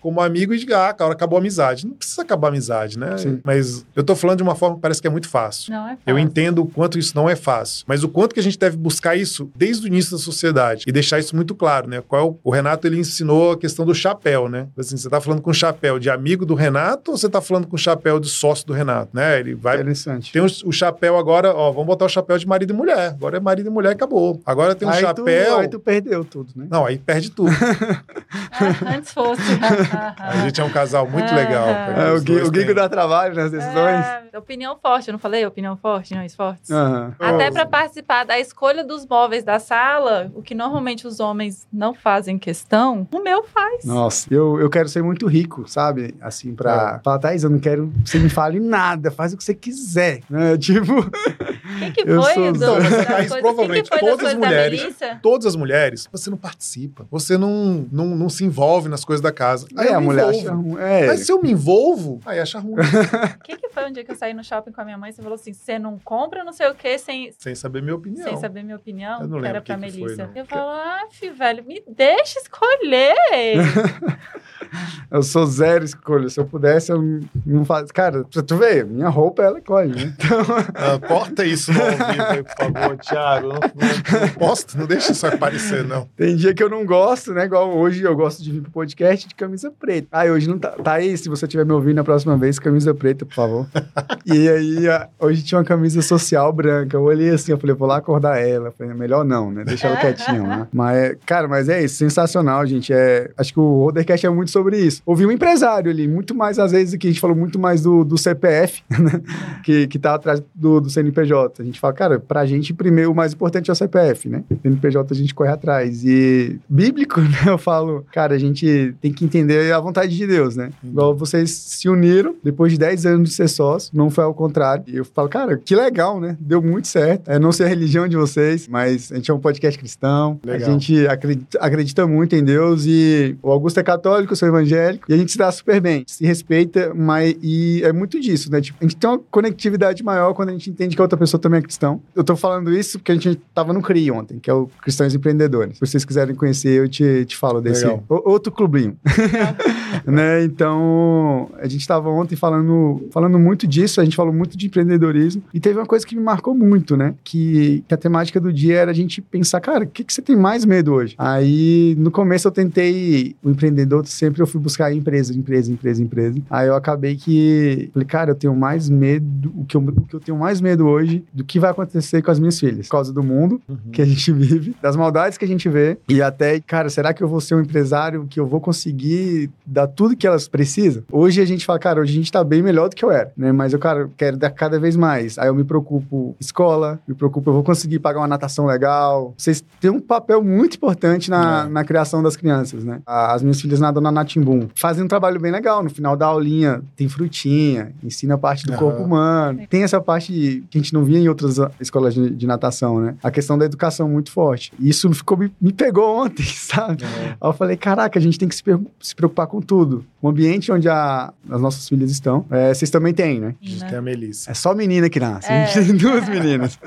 como amigo e dizer, ah, cara, acabou a amizade. Não precisa acabar a amizade, né? Sim. Mas eu tô falando de uma forma que parece que é muito fácil. Não é fácil. Eu entendo o quanto isso não é fácil, mas o quanto que a gente deve buscar isso desde o início da sociedade e deixar isso muito claro, né? Qual é o Renato ele ensinou a questão do chapéu, né? Assim, você tá falando com chapéu de amigo do Renato ou você tá falando com chapéu de sócio do Renato, né? Ele vai Interessante. Tem o, o chapéu agora, ó, vamos botar o chapéu de marido e mulher. Agora é marido e mulher e acabou. Agora tem um aí chapéu. Tu, aí tu perdeu tudo, né? Não, aí perde tudo. ah, antes a gente é um casal muito legal. É, o, Gui, o Guigo dá trabalho nas decisões. É, opinião forte, eu não falei? Opinião forte, não, fortes. Uhum. Até para participar da escolha dos móveis da sala, o que normalmente os homens não fazem questão, o meu faz. Nossa, eu, eu quero ser muito rico, sabe? Assim, pra é. falar, Thaís, eu não quero que você me fale nada, faz o que você quiser, né? Tipo... O que, que foi, Edu? Thaís, provavelmente que que todas as mulheres, todas as mulheres, você não participa, você não, não, não se envolve nas coisas da casa. Aí é, a mulher envolvo. acha ruim. É. Mas se eu me envolvo, aí acha ruim. O que, que foi um dia que eu saí no shopping com a minha mãe, você falou assim, você não compra não sei o quê sem... Sem saber minha opinião. Sem saber minha opinião, eu não que era pra que Melissa. Foi, eu falo, ah, filho, velho, me deixa escolher. eu sou zero escolha. Se eu pudesse, eu não faço. Cara, pra tu ver, minha roupa ela escolhe, né? Então... Ah, corta isso no vivo aí, por favor, Thiago. Não, não, não posto, não deixa isso aparecer, não. Tem dia que eu não gosto, né? Igual hoje eu gosto de vir pro podcast de camisa preta. Ah, hoje não tá. Tá aí, se você estiver me ouvindo na próxima vez, camisa preta, por favor. e aí, hoje tinha uma camisa social branca. Eu olhei assim, eu falei, vou lá acordar ela. falei, melhor não, né? Deixa ela quietinha lá. Mas, cara, mas é isso, sensacional, gente. É, acho que o Rodercast é muito sobre isso. Ouvi um empresário ali, muito mais às vezes que a gente falou muito mais do, do CPF, né? que, que tá atrás do, do CNPJ. A gente fala, cara, pra gente, primeiro, o mais importante é o CPF, né? CNPJ a gente corre atrás. E bíblico, né? Eu falo, cara, a gente tem que entender a vontade de Deus, né? Uhum. Igual vocês se uniram depois de 10 anos de ser sócio, não foi ao contrário. E eu falo, cara, que legal, né? Deu muito certo. É, não sei a religião de vocês, mas a gente é um podcast cristão. Legal. A gente acredita, acredita muito em Deus e o Augusto é católico, eu sou evangélico, e a gente se dá super bem, se respeita, mas e é muito disso, né? Tipo, a gente tem uma conectividade maior quando a gente entende que a outra pessoa também é cristão. Eu tô falando isso porque a gente tava no CRI ontem, que é o Cristãos Empreendedores. Se vocês quiserem conhecer, eu te, te falo desse o, outro clubinho. né? Então, a gente tava ontem falando, falando muito disso, a gente falou muito de empreendedorismo, e teve uma coisa que me marcou muito, né? Que, que a temática do dia era a gente pensar, cara, o que, que você tem mais medo hoje? Aí, no começo eu tentei, o empreendedor sempre eu fui buscar empresa, empresa, empresa, empresa. Aí eu acabei que, falei, cara, eu tenho mais medo, o que eu, o que eu tenho mais medo hoje do que vai acontecer com as minhas filhas, por causa do mundo uhum. que a gente vive, das maldades que a gente vê, e até, cara, será que eu vou ser um empresário que eu vou conseguir dar tudo que elas precisam? Hoje a gente fala, cara, hoje a gente tá bem melhor do que eu era, né? Mas eu, cara, quero dar cada vez mais. Aí eu me preocupo escola, me preocupo, eu vou conseguir pagar uma natação legal. Vocês têm um papel muito importante na, é. na criação das crianças, né? As minhas filhas nadam na Natimbum. Fazem um trabalho bem legal. No final da aulinha tem frutinha, ensina a parte do uhum. corpo humano. Tem essa parte que a gente não via em outras escolas de, de natação, né? A questão da educação muito forte. E isso ficou, me, me pegou ontem, sabe? Uhum. Aí eu falei, caraca, a gente tem que se, se preocupar com tudo. O ambiente onde a- as nossas filhas estão. É, vocês também têm, né? A gente tem a Melissa. É só menina que nasce. É. A gente tem duas meninas.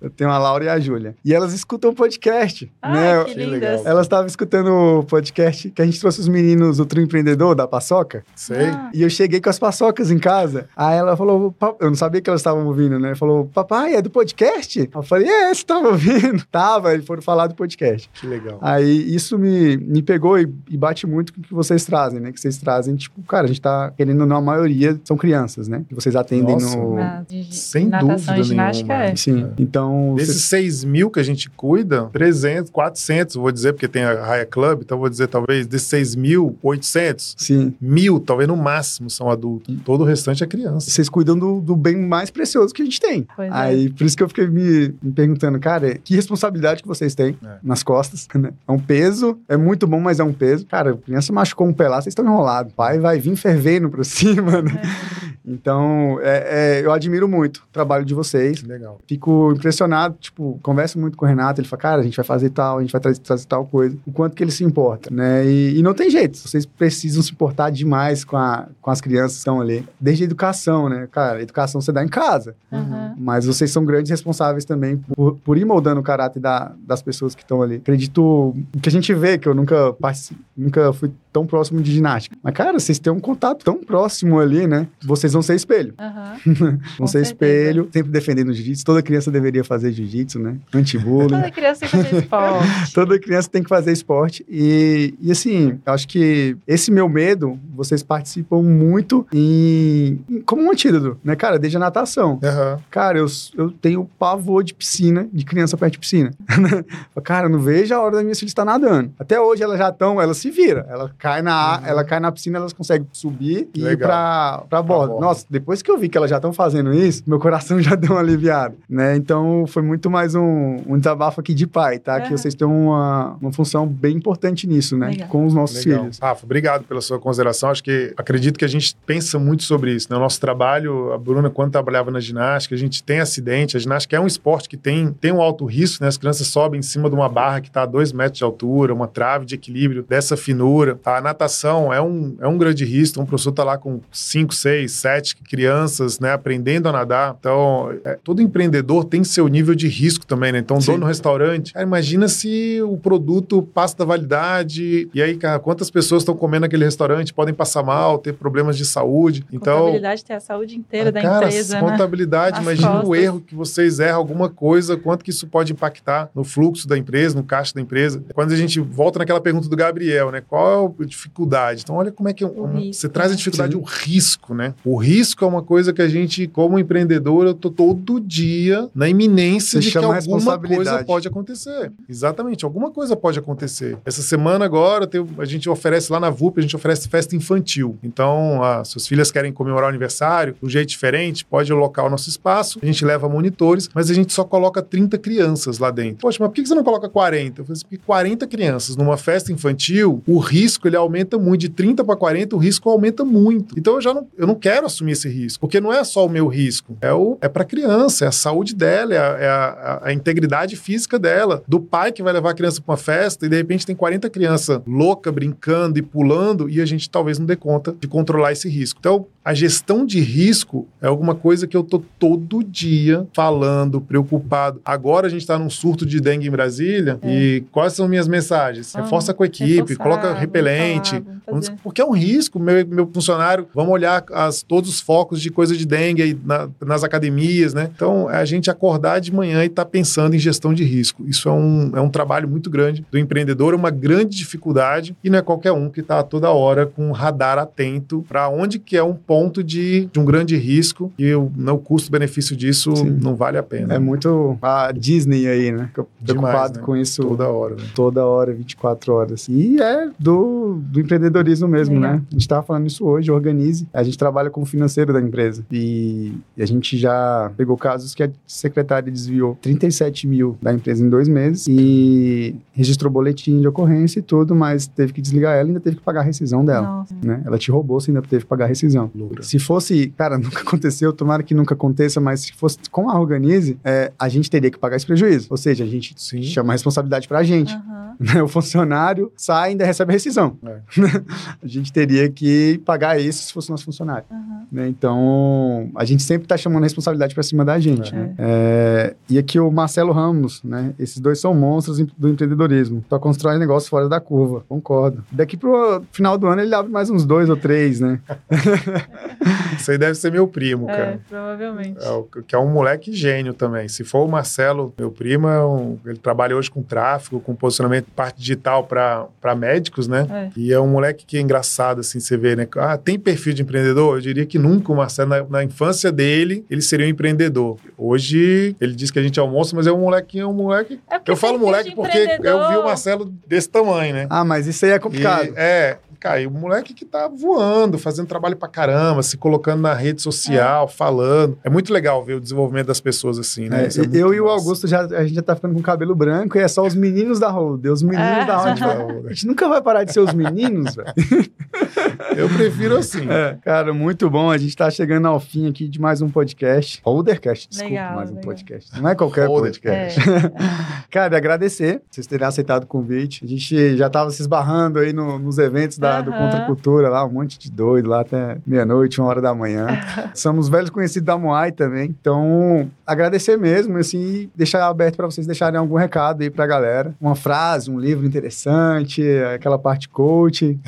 Eu tenho a Laura e a Júlia. E elas escutam podcast, Ai, né? que Que legal. Elas estavam escutando o podcast que a gente trouxe os meninos do Trio Empreendedor, da Paçoca. Sei. Ah, E eu cheguei com as paçocas em casa. Aí ela falou, eu não sabia que elas estavam ouvindo, né? Falou, papai, é do podcast? Eu falei, é, você tava ouvindo? Tava, eles foram falar do podcast. Que legal. Aí isso me, me pegou e, e bate muito com o que vocês trazem, né? Que vocês trazem, tipo, cara, a gente tá querendo, ou não, a maioria são crianças, né? Que vocês atendem Nossa. no. na- de- Sem natação dúvida e ginástica nenhuma. é. Sim. Então. Desses vocês- 6 mil que a gente cuida, 300, 400, vou dizer, porque tem a Raia Club, então vou dizer talvez desses 6 mil, 800, Sim. mil, talvez no máximo, são adultos. Todo o restante é criança. Vocês cuidam do, do bem mais precioso que a gente tem. Pois é. Aí, por isso que eu fiquei me, me perguntando, cara, que responsabilidade que vocês têm É. nas costas, né? É um peso, é muito bom, mas é um peso. Cara, a criança machucou um pé lá, vocês estão enrolados. O pai vai vir fervendo pra cima, né? Então, é, é, eu admiro muito o trabalho de vocês. Legal. Fico impressionado, tipo, converso muito com o Renato, ele fala, cara, a gente vai fazer tal, a gente vai trazer, trazer tal coisa. O quanto que ele se importa, né? E, e não tem jeito, vocês precisam se importar demais com, a, com as crianças que estão ali. Desde a educação, né? Cara, a educação você dá em casa. Aham. Mas vocês são grandes responsáveis também por, por ir moldando o caráter da- das pessoas que estão ali. Acredito o que a gente vê, que eu nunca nunca fui tão próximo de ginástica. Mas, cara, vocês têm um contato tão próximo ali, né? Vocês vão ser espelho. Aham. Vão Com ser certeza. espelho, sempre defendendo o jiu-jitsu. Toda criança deveria fazer jiu-jitsu, né? Anti-bullying. Toda criança tem que fazer esporte. Toda criança tem que fazer esporte. E, e assim, eu acho que esse meu medo, vocês participam muito em, em- como um antídoto, né, cara? Desde a natação. Aham. Cara, eu, eu tenho pavor de piscina, de criança perto de piscina. cara, eu não vejo a hora da minha filha estar nadando. Até hoje elas já estão, ela se vira. Ela cai na, Uhum. ela cai na piscina, elas conseguem subir e ir Legal. pra, pra borda. Nossa, depois que eu vi que elas já estão fazendo isso, meu coração já deu uma aliviada, né? Então, foi muito mais um, um desabafo aqui de pai, tá? Que Aham. vocês têm uma, uma função bem importante nisso, né? Legal. Com os nossos Legal. filhos. Rafa, obrigado pela sua consideração. Acho que acredito que a gente pensa muito sobre isso. Né? O nosso trabalho, a Bruna, quando trabalhava na ginástica, a gente tem acidente. A ginástica é um esporte que tem, tem um alto risco, né? As crianças sobem em cima de uma barra que está a dois metros de altura, uma trave de equilíbrio dessa finura. A natação é um, é um grande risco. Então, o professor está lá com cinco, seis, sete crianças, né? Aprendendo a nadar. Então, é, todo empreendedor tem seu nível de risco também, né? Então, Sim. dono do restaurante, cara, imagina se o produto passa da validade e aí, cara, quantas pessoas estão comendo naquele restaurante podem passar mal, ter problemas de saúde. Então, Contabilidade tem a saúde inteira da cara, empresa, né? contabilidade, imagina o costas. erro que vocês erram alguma coisa, quanto que isso pode impactar no fluxo da empresa, no caixa da empresa. Quando a gente volta naquela pergunta do Gabriel, né? Qual é a dificuldade? Então, olha como é que O um- você traz a né? dificuldade, Sim. o risco, né? O risco é uma coisa que a gente, como empreendedor, eu tô todo dia na iminência Você de que alguma coisa pode acontecer. Exatamente, alguma coisa pode acontecer. Essa semana agora a gente oferece lá na VUP, a gente oferece festa infantil. Então, ah, suas filhas querem comemorar o aniversário de um jeito diferente, pode alocar o nosso espaço, a gente leva monitores, mas a gente só coloca 30 crianças lá dentro. Poxa, mas por que você não coloca 40? Eu falei assim, porque 40 crianças numa festa infantil, o risco ele aumenta muito. De 30 para 40, o risco aumenta muito. Então eu já não, eu não quero assumir esse risco, porque não é só o meu risco, é, o, é para a criança, é a saúde dela, é, a, é a- a integridade física dela, do pai que vai levar a criança para uma festa e de repente tem 40 crianças louca brincando e pulando e a gente talvez não dê conta de controlar esse risco. Então, a gestão de risco é alguma coisa que eu tô todo dia falando, preocupado. Agora a gente está num surto de dengue em Brasília É. e quais são minhas mensagens? Ah, Reforça com a equipe, coloca repelente, vamos. Porque é um risco, meu, meu funcionário, vamos olhar as, todos os focos de coisa de dengue aí na- nas academias, né? Então, é a gente acordar de manhã e estar pensando em gestão de risco. Isso é um, é um trabalho muito grande do empreendedor, é uma grande dificuldade e não é qualquer um que está toda hora com um radar atento para onde que é um ponto de, de um grande risco e o, não, o custo-benefício disso Sim. não vale a pena. É muito a Disney aí, né? Demais, preocupado né? com isso Toda hora, né? toda hora, 24 horas. E é do, do empreendedorismo mesmo, Legal. né? A gente estava falando isso hoje, organize. A gente trabalha como financeiro da empresa. E, e a gente já pegou casos que a secretária desviou 37 mil da empresa em dois meses e registrou boletim de ocorrência e tudo, mas teve que desligar ela e ainda teve que pagar a rescisão dela. Nossa. Né? Ela te roubou, você ainda teve que pagar a rescisão. Se fosse, cara, nunca aconteceu, tomara que nunca aconteça, mas se fosse com a Organize, é, a gente teria que pagar esse prejuízo. Ou seja, a gente Sim. chama a responsabilidade pra gente. Né? O funcionário sai e ainda recebe a rescisão. É. a gente teria que pagar isso se fosse nosso funcionário. Aham. né? Então, a gente sempre tá chamando a responsabilidade pra cima da gente. É. né? É, e aqui o Marcelo Ramos, né? Esses dois são monstros do empreendedorismo. Só constrói negócio fora da curva. Concordo. Daqui pro final do ano ele abre mais uns dois ou três, né? Isso aí deve ser meu primo, É, cara. provavelmente. É, o- que é um moleque gênio também. Se for o Marcelo, meu primo, é um- ele trabalha hoje com tráfego, com posicionamento, parte digital para médicos, né? É. E é um moleque que é engraçado, assim, você vê, né? Ah, tem perfil de empreendedor? Eu diria que nunca o Marcelo, na, na infância dele, ele seria um empreendedor. Hoje, ele diz que a gente é monstro, mas é um moleque, é um moleque... É Eu falo moleque de porque eu vi o Marcelo desse tamanho, né? Ah, mas isso aí é complicado. E, é, cara, e o moleque que tá voando, fazendo trabalho pra caramba, se colocando na rede social, falando. É muito legal ver o desenvolvimento das pessoas assim, né? É, Isso é muito eu e o massa. Augusto, já, a gente já tá ficando com cabelo branco e é só os meninos da Holder. Os meninos É. da Holder. A gente nunca vai parar de ser os meninos, velho. Eu prefiro assim. É, cara, muito bom. A gente tá chegando ao fim aqui de mais um podcast. Holdercast, desculpa, Legal, mais um legal. podcast. Não é qualquer Holder. podcast. É. Cara, agradecer vocês terem aceitado o convite. A gente já tava se esbarrando aí no- nos eventos da, do Aham. Contra Cultura lá, um monte de doido lá até meia-noite, uma hora da manhã. Somos velhos conhecidos da Moai também. Então, agradecer mesmo, assim, e deixar aberto para vocês deixarem algum recado aí pra galera. Uma frase, um livro interessante, aquela parte coach.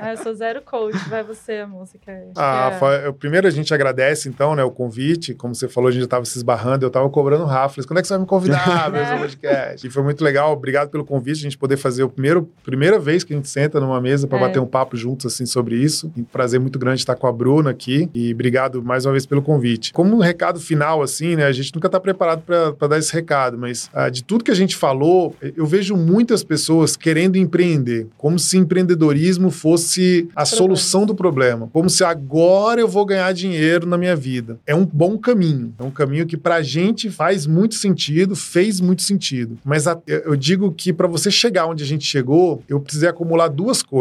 Ah, eu sou zero coach, vai você, a música. Ah, é- primeiro a gente agradece, então, né, o convite. Como você falou, a gente já estava se esbarrando, eu estava cobrando Rafa. Quando é que você vai me convidar esse podcast? E foi muito legal, obrigado pelo convite, a gente poder fazer o primeiro, primeira vez que a gente senta numa mesa para É. bater um papo juntos, assim, sobre isso. Um prazer muito grande estar com a Bruna aqui e obrigado mais uma vez pelo convite. Como um recado final, assim, né, a gente nunca está preparado para dar esse recado, mas ah, de tudo que a gente falou, eu vejo muitas pessoas querendo empreender, como se empreendedorismo fosse a Problema. solução do problema, como se agora eu vou ganhar dinheiro na minha vida. É um bom caminho, é um caminho que pra gente faz muito sentido, fez muito sentido. Mas a- eu digo que pra você chegar onde a gente chegou, eu precisei acumular duas coisas: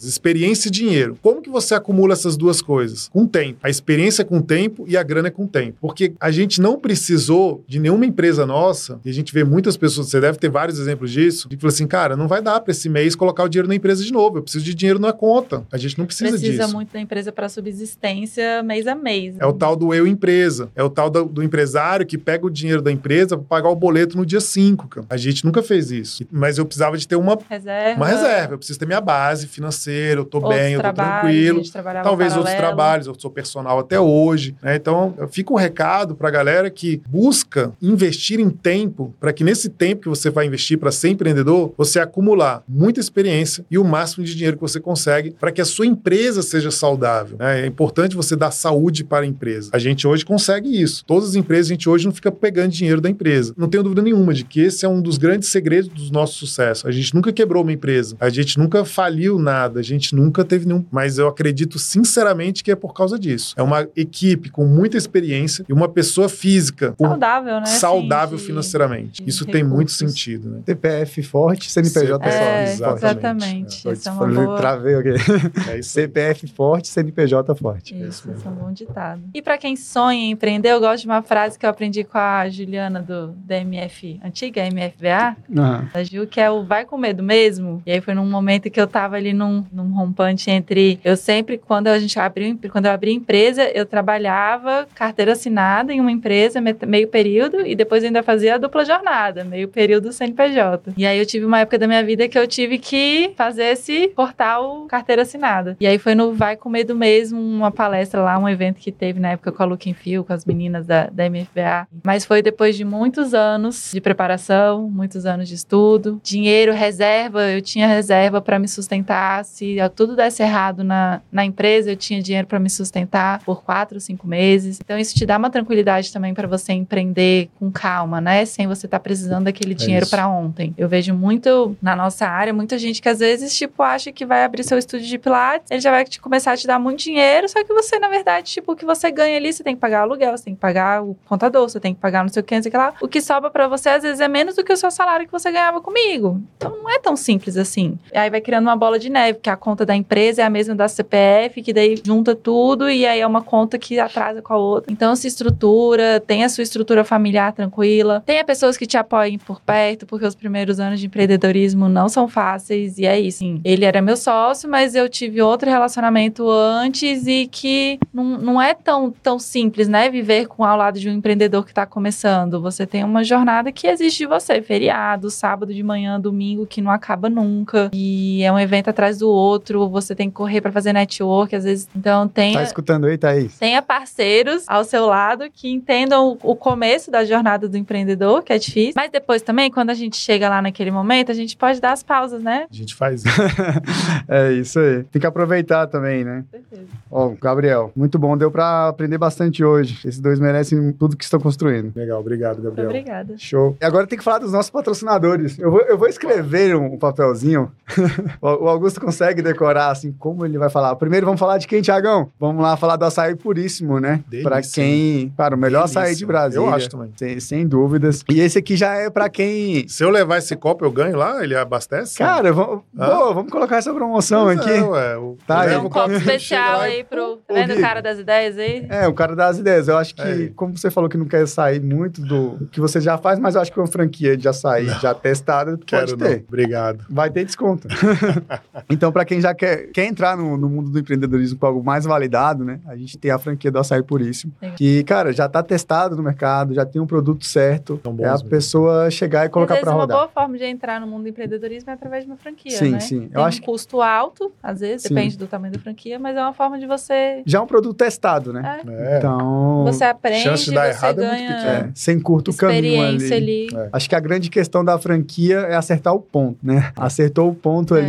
experiência e dinheiro. Como que você acumula essas duas coisas? Com tempo. A experiência é com tempo e a grana é com tempo. Porque a gente não precisou de nenhuma empresa nossa, e a gente vê muitas pessoas, você deve ter vários exemplos disso, de que fala assim, cara, não vai dar pra esse mês colocar o dinheiro na empresa de novo. Eu preciso de dinheiro na conta. A gente não precisa, Precisa disso. muito da empresa para subsistência mês a mês. É o tal do eu empresa. É o tal do, do empresário que pega o dinheiro da empresa para pagar o boleto no dia 5. cara. A gente nunca fez isso. Mas eu precisava de ter uma, reserva. uma reserva. Eu preciso ter minha base financeira, eu tô outros bem, eu tô tranquilo. Talvez outros trabalhos, eu sou personal até hoje. né? Então, fica um recado para a galera que busca investir em tempo, para que nesse tempo que você vai investir para ser empreendedor, você acumular muita experiência e o máximo de dinheiro que você consegue para que a sua empresa seja saudável. né? É importante você dar saúde para a empresa. A gente hoje consegue isso. Todas as empresas, a gente hoje não fica pegando dinheiro da empresa. Não tenho dúvida nenhuma de que esse é um dos grandes segredos do nosso sucesso. A gente nunca quebrou uma empresa. A gente nunca faliu nada. A gente nunca teve nenhum. Mas eu acredito sinceramente que é por causa disso. É uma equipe com muita experiência e uma pessoa física Saudável, né? saudável assim, de- financeiramente. de Isso tem muito recursos. sentido, né? CPF forte, CNPJ É, forte. Exatamente. exatamente. É. Essa é uma boa... Travei aqui. É isso aí. CPF forte, CNPJ forte. Isso, esse é um bom ditado. E para quem sonha em empreender, eu gosto de uma frase que eu aprendi com a Juliana do DMF, antiga MFBA, Aham. da Ju, que é o vai com medo mesmo. E aí foi num momento que eu tava ali num, num rompante entre. Eu sempre, quando a gente abriu, quando eu abri empresa, eu trabalhava carteira assinada em uma empresa, meio período, e depois ainda fazia a dupla jornada, meio período CNPJ. E aí eu tive uma época da minha vida que eu tive que fazer esse portal carteira assinada. E aí foi no Vai com Medo mesmo, uma palestra lá, um evento que teve na época com a Look Feel, com as meninas da, da MFBA. Mas foi depois de muitos anos de preparação, muitos anos de estudo, dinheiro, reserva, eu tinha reserva para me sustentar. Se tudo desse errado na, na empresa, eu tinha dinheiro para me sustentar por quatro, cinco meses. Então isso te dá uma tranquilidade também para você empreender com calma, né? Sem você estar precisando daquele dinheiro isso. para ontem. Eu vejo muito na nossa área, muita gente que às vezes tipo acha que vai abrir seu estúdio de pilates, ele já vai te começar a te dar muito dinheiro, só que você na verdade, tipo, o que você ganha ali, você tem que pagar aluguel, você tem que pagar o contador, você tem que pagar não sei o que, não sei o que lá. O que sobra para você às vezes é menos do que o seu salário que você ganhava comigo. Então não é tão simples assim. E aí vai criando uma bola de neve, que a conta da empresa é a mesma da CPF, que daí junta tudo e aí é uma conta que atrasa com a outra. Então se estrutura, tem a sua estrutura familiar tranquila, tenha pessoas que te apoiem por perto, porque os primeiros anos de empreendedorismo não são fáceis e é isso. Sim, ele era meu sócio, mas eu tive outro relacionamento antes e que não, não é tão, tão simples, né? Viver com ao lado de um empreendedor que está começando. Você tem uma jornada que exige de você, feriado, sábado de manhã, domingo, que não acaba nunca. E é um evento atrás do outro, você tem que correr para fazer network, às vezes. Então tem. Tá escutando aí, Thaís? Tenha parceiros ao seu lado que entendam o começo da jornada do empreendedor, que é difícil. Mas depois também, quando a gente chega lá naquele momento, a gente pode dar as pausas, né? A gente faz isso. é isso aí. Tem que aproveitar também, né? Certeza. Ó, Gabriel, muito bom. Deu para aprender bastante hoje. Esses dois merecem tudo que estão construindo. Legal, obrigado, Gabriel. Obrigada. Show. E agora tem que falar dos nossos patrocinadores. Eu vou, eu vou escrever um, papelzinho. o Augusto consegue decorar, assim, como ele vai falar. Primeiro vamos falar de quem, Tiagão? Vamos lá falar do açaí puríssimo, né? Para quem... Cara, o melhor Delícia. açaí de Brasília. Eu acho também. Sem, sem dúvidas. E esse aqui já é para quem... Se eu levar esse copo, eu ganho lá? Ele abastece? Cara, vamos, ah. boa, vamos colocar essa promoção pois aqui. É, ué, o, tá aí. um copo especial aí pro... Tá vendo o cara das ideias aí? É, o cara das ideias. Eu acho que, é. como você falou que não quer sair muito do que você já faz, mas eu acho que uma franquia de açaí não. já testada pode ter. Não. Obrigado. Vai ter desconto. então, para quem já quer, quer entrar no, no, mundo do empreendedorismo com algo mais validado, né? A gente tem a franquia do Açaí Puríssimo, Legal. que, cara, já tá testado no mercado, já tem um produto certo. é a mesmo. pessoa chegar e colocar para rodar. uma boa forma de entrar no mundo do empreendedorismo é através de uma franquia, sim, né? Sim, sim. Eu acho um custo alto, às vezes, sim. depende do tamanho da franquia, mas é uma forma de você... Já é um produto testado, né? É. Então... Você aprende, Chance de dar errado ganha... é muito pequena. É, sem curto caminho ali. ali. É. Acho que a grande questão da franquia é acertar o ponto, né? Acertou o ponto é.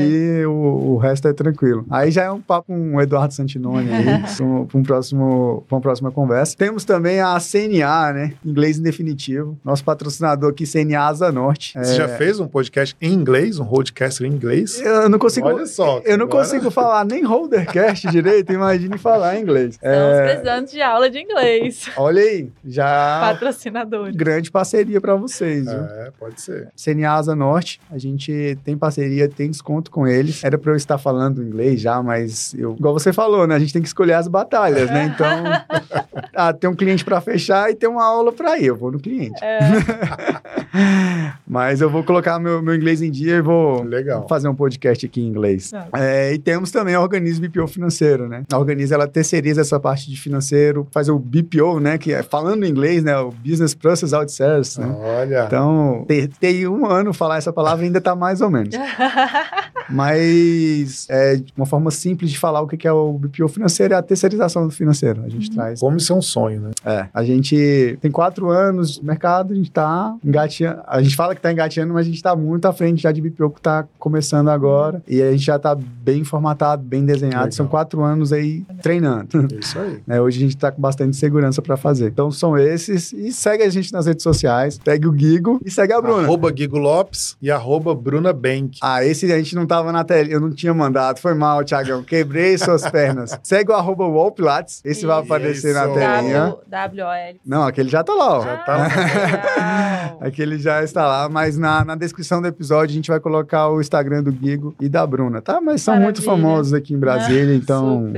O, o, resto é tranquilo. Aí já é um papo com o Eduardo Santinoni aí, para um próximo, uma próxima conversa. Temos também a CNA, né? Inglês em definitivo. Nosso patrocinador aqui, CNA Asa Norte. Você é... já fez um podcast em inglês, um roadcast em inglês? Eu não consigo. Olha só. Eu não agora... consigo falar nem holdercast direito, imagine falar em inglês. Estamos é... precisando de aula de inglês. Olha aí, já. Patrocinador. Grande parceria para vocês. Viu? É, pode ser. CNA Asa Norte, a gente tem parceria, tem desconto com eles. Era para eu estar falando inglês já, mas eu, igual você falou, né? A gente tem que escolher as batalhas, né? Então, ah, tem um cliente para fechar e tem uma aula para ir. Eu vou no cliente. É. mas eu vou colocar meu, meu inglês em dia e vou Legal. fazer um podcast aqui em inglês. É, e temos também a Organismo BPO Financeiro, né? A Organismo, ela terceiriza essa parte de financeiro, faz o BPO, né? Que é, falando em inglês, né? O Business Process Outsource, né? Olha. Então, ter um ano falar essa palavra ainda tá mais ou menos. Mas é uma forma simples de falar o que é o BPO financeiro é a terceirização do financeiro. A gente uhum. traz. Como isso é um sonho, né? É. A gente tem quatro anos no mercado, a gente tá engateando. A gente fala que tá engateando, mas a gente tá muito à frente já de BPO que tá começando agora. E a gente já tá bem formatado, bem desenhado. São quatro anos aí treinando. Isso aí. É, hoje a gente tá com bastante segurança para fazer. Então são esses. E segue a gente nas redes sociais. Segue o Gigo e segue a Bruna. Arroba Gigo Lopes e arroba Bruna Bank. Ah, esse a gente não tava na tela. Eu não tinha mandado. Foi mal, Thiagão. Quebrei suas pernas. Segue o arroba Wallpilates. Esse Isso. vai aparecer na telinha. W-O-L. Não, aquele já tá lá, ó. Já tá lá. aquele já está lá. Mas na, na descrição do episódio a gente vai colocar o Instagram do Gigo e da Bruna, tá? Mas são Maravilha. muito famosos aqui em Brasília, ah, então...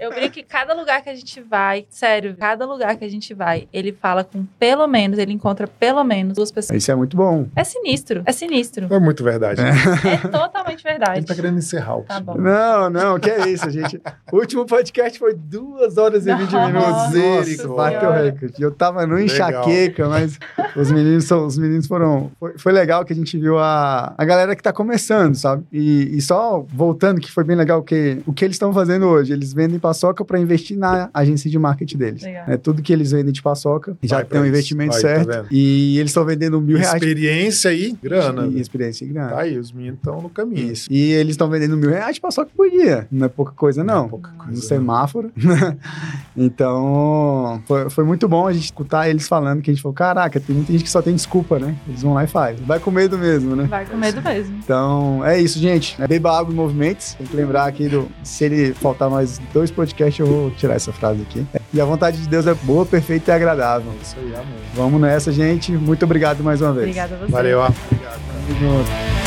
Eu brinco que cada lugar que a gente vai, sério, cada lugar que a gente vai, ele fala com pelo menos, ele encontra pelo menos duas pessoas. Isso é muito bom. É sinistro, é sinistro. É muito verdade. Né? É totalmente verdade. Ele tá querendo encerrar o tá bom. Não, não, que é isso, gente. O último podcast foi duas horas e vinte minutos. Nossa, bateu o recorde. Eu tava no enxaqueca, mas os meninos, são, os meninos foram... Foi, foi, legal que a gente viu a, a galera que tá começando, sabe? E, e só voltando, que foi bem legal, que o que eles estão fazendo hoje, eles vendem paçoca para investir na agência de marketing deles. Legal. É tudo que eles vendem de paçoca, já Vai tem um investimento Vai, tá certo. Tá e eles estão vendendo mil reais. Experiência e grana. E experiência e grana. Tá aí, os meninos estão no caminho. Isso. E eles estão vendendo mil reais de paçoca por dia. Não é pouca coisa, não. não é pouca coisa. No semáforo. então, foi, foi muito bom a gente escutar eles falando que a gente falou: caraca, tem muita gente que só tem desculpa, né? Eles vão lá e faz. Vai com medo mesmo, né? Vai com medo mesmo. Então, é isso, gente. Beba água em movimentos. Tem que lembrar aqui do. Se ele faltar mais dois podcasts, eu vou tirar essa frase aqui. E a vontade de Deus é boa, perfeita e agradável. Isso aí, amém. Vamos nessa, gente. Muito obrigado mais uma vez. Obrigada a você. Valeu, ó. Obrigado. Tamo junto.